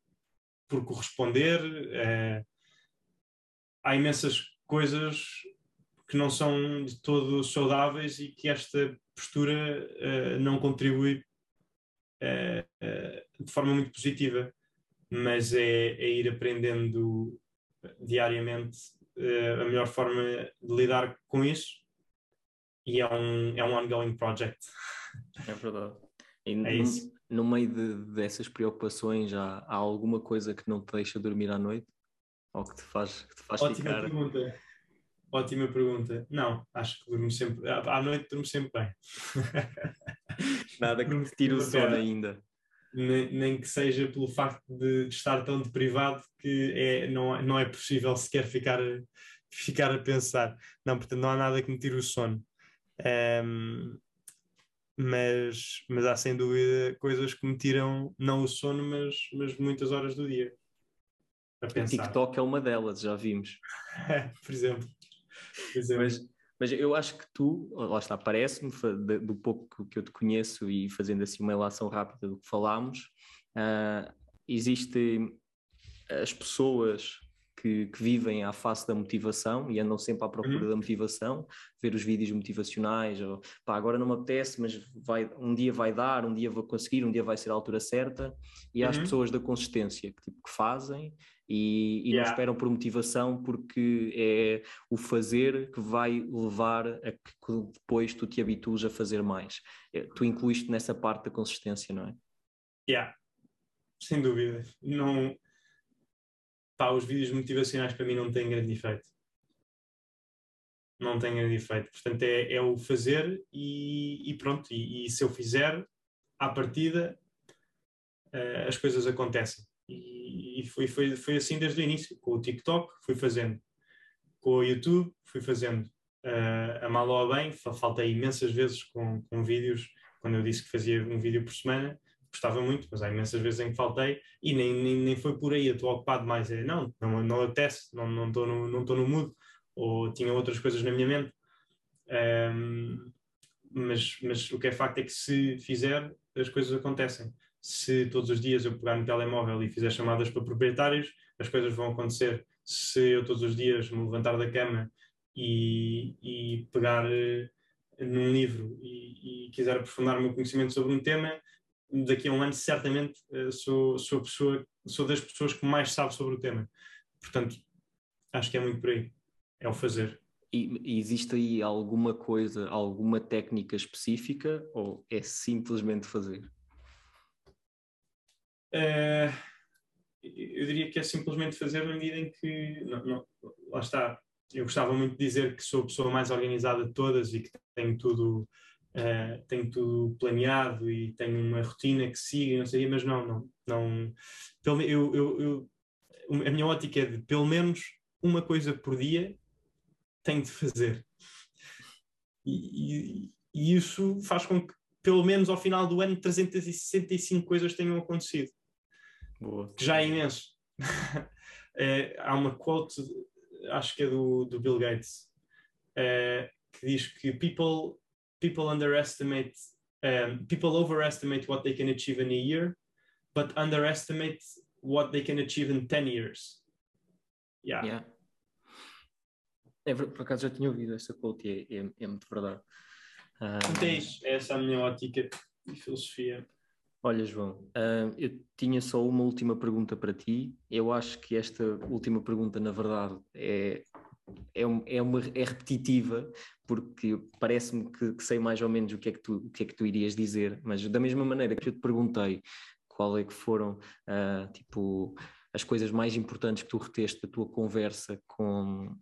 por corresponder, é, há imensas coisas que não são de todo saudáveis e que esta postura uh, não contribui uh, de forma muito positiva, mas é, é ir aprendendo diariamente a melhor forma de lidar com isso e é um, é um ongoing project.
É verdade. E é no, isso. no meio de, dessas preocupações, há, há, alguma coisa que não te deixa dormir à noite? Ou que te faz, que te faz
Ótima
ficar...
pergunta. Ótima pergunta. Não, acho que durmo sempre. À noite durmo sempre bem.
Nada que te tire o sono ainda.
Nem, nem, que seja pelo facto de estar tão deprivado que é, não, não é possível sequer ficar, ficar a pensar. Não, portanto, não há nada que me tire o sono. Um, mas, mas há sem dúvida coisas que me tiram não o sono, mas, mas muitas horas do dia.
A pensar. O TikTok é uma delas, já vimos.
Por exemplo.
Mas, mas eu acho que tu, lá está, parece-me, do pouco que eu te conheço e fazendo assim uma relação rápida do que falámos, uh, existem as pessoas que, que, vivem à face da motivação e andam sempre à procura uhum. da motivação, ver os vídeos motivacionais, ou pá, agora não me apetece, mas vai, um dia vai dar, um dia vou conseguir, um dia vai ser a altura certa, e há as uhum. pessoas da consistência que, tipo, que fazem e, e yeah. não esperam por motivação porque é o fazer que vai levar a que depois tu te habitues a fazer mais. É, tu incluíste nessa parte da consistência, não é?
Yeah. Sem dúvida. Não... Pá, os vídeos motivacionais para mim não têm grande efeito. Não têm grande efeito. Portanto, é, é o fazer e, e pronto. E, e, se eu fizer, à partida, uh, as coisas acontecem e, foi, foi, foi assim desde o início. Com o TikTok fui fazendo, com o YouTube fui fazendo. Uh, a mal ou a bem, faltei imensas vezes com, com vídeos, quando eu disse que fazia um vídeo por semana, gostava muito, mas há imensas vezes em que faltei e nem, nem, nem foi por aí, eu estou ocupado mais, é, não, não, não apetece, não estou não no, no mood, ou tinha outras coisas na minha mente. Um, mas, mas o que é facto é que se fizer, as coisas acontecem se todos os dias eu pegar no telemóvel e fizer chamadas para proprietários, as coisas vão acontecer. Se eu todos os dias me levantar da cama e, e pegar uh, num livro e, e, quiser aprofundar o meu conhecimento sobre um tema, daqui a um ano certamente uh, sou, sou, pessoa, sou das pessoas que mais sabe sobre o tema. Portanto, acho que é muito por aí. É o fazer.
E, existe aí alguma coisa, alguma técnica específica ou é simplesmente fazer?
Uh, eu diria que é simplesmente fazer na medida em que, não, não, lá está, eu gostava muito de dizer que sou a pessoa mais organizada de todas e que tenho tudo, uh, tenho tudo planeado e tenho uma rotina que siga, não sei, mas não, não, não pelo, eu, eu, eu, a minha ótica é de pelo menos uma coisa por dia tenho de fazer. E, e, e isso faz com que pelo menos ao final do ano 365 coisas tenham acontecido. Boa. que já é imenso. é, há uma quote, acho que é do, do Bill Gates, é, que diz que people, people underestimate, um, people overestimate what they can achieve in a year, but underestimate what they can achieve in 10 years.
Yeah. yeah. É, por acaso já tinha ouvido essa quote e é, é, é muito verdade.
É isso, é essa a minha ótica e filosofia.
Olha, João, uh, eu tinha só uma última pergunta para ti. Eu acho que esta última pergunta, na verdade, é, é, é, uma, é repetitiva, porque parece-me que, que, sei mais ou menos o que, é que tu, o que é que tu irias dizer, mas da mesma maneira que eu te perguntei qual é que foram, uh, tipo, as coisas mais importantes que tu reteste da tua conversa com,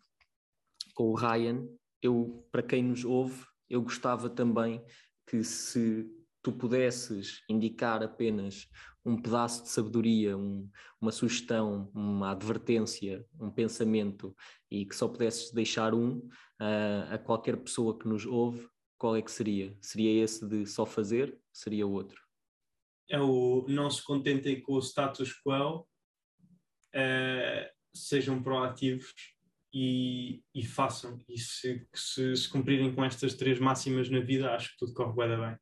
com o Ryan, eu, para quem nos ouve, eu gostava também que se tu pudesses indicar apenas um pedaço de sabedoria, um, uma sugestão, uma advertência, um pensamento e que só pudesses deixar um uh, a qualquer pessoa que nos ouve, qual é que seria? Seria esse de só fazer? Seria outro?
É o não se contentem com o status quo, uh, sejam proativos e, e façam. E se, se, se, cumprirem com estas três máximas na vida, acho que tudo corre bem.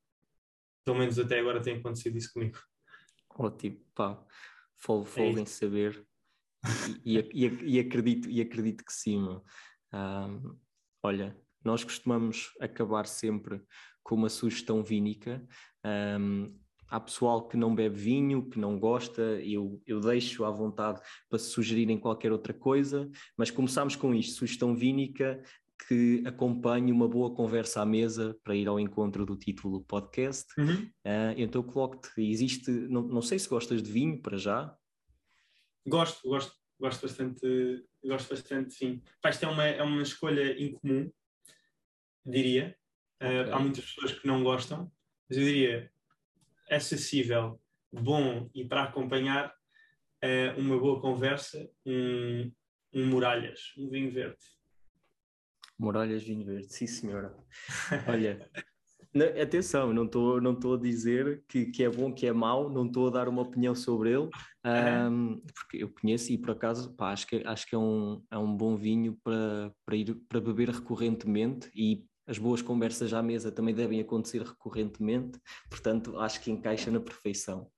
Pelo menos até agora tem acontecido isso comigo.
Ótimo, pá, folgo é em saber e, e, e, acredito, e acredito que sim. Um, olha, nós costumamos acabar sempre com uma sugestão vínica. Um, há pessoal que não bebe vinho, que não gosta, eu, eu deixo à vontade para se sugerirem qualquer outra coisa, mas começamos com isto, sugestão vínica, que acompanhe uma boa conversa à mesa para ir ao encontro do título do podcast. Uhum. Uh, então coloco-te, existe, não, não sei se gostas de vinho para já.
Gosto, gosto, gosto bastante, gosto bastante vinho. Pá, isto é uma, é uma escolha incomum, diria. Uh, okay. há muitas pessoas que não gostam, mas eu diria acessível, bom e para acompanhar uh, uma boa conversa, um, um Muralhas, um vinho verde.
Muralhas Vinho Verde, sim senhora. Olha, atenção, não estou não a dizer que, que é bom, que é mau, não estou a dar uma opinião sobre ele, um, porque eu conheço e por acaso pá, acho, que, acho que é um, é um bom vinho para, para ir para beber recorrentemente e as boas conversas à mesa também devem acontecer recorrentemente, portanto acho que encaixa na perfeição.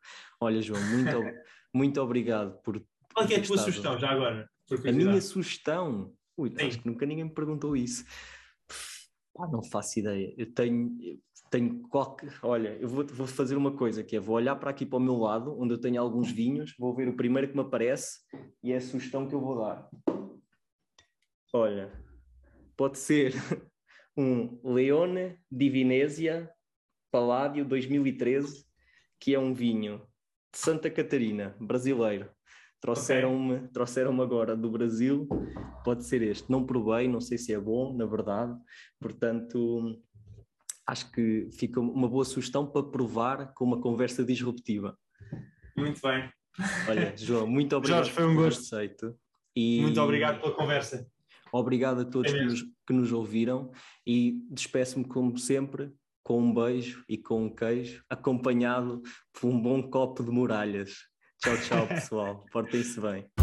Olha, João, muito, muito obrigado por.
Qual é a tua sugestão já agora?
A minha sugestão, ui, acho que nunca ninguém me perguntou isso. Ah, não faço ideia. Eu tenho, tenho qualquer. Olha, eu vou, vou, fazer uma coisa que é: vou olhar para aqui para o meu lado, onde eu tenho alguns vinhos, vou ver o primeiro que me aparece e é a sugestão que eu vou dar. Olha, pode ser um Leone di Venezia Palladio 2013, que é um vinho de Santa Catarina, brasileiro. Trouxeram-me okay. trouxeram agora do Brasil, pode ser este. Não provei, não sei se é bom, na verdade. Portanto, acho que fica uma boa sugestão para provar com uma conversa disruptiva.
Muito bem.
Olha, João, muito obrigado
Jorge, foi um gosto.
Aceito.
E... Muito obrigado pela conversa.
Obrigado a todos é que, nos, que nos ouviram e despeço-me, como sempre, com um beijo e com um queijo, acompanhado por um bom copo de muralhas. Tchau, tchau, pessoal. Portem-se bem.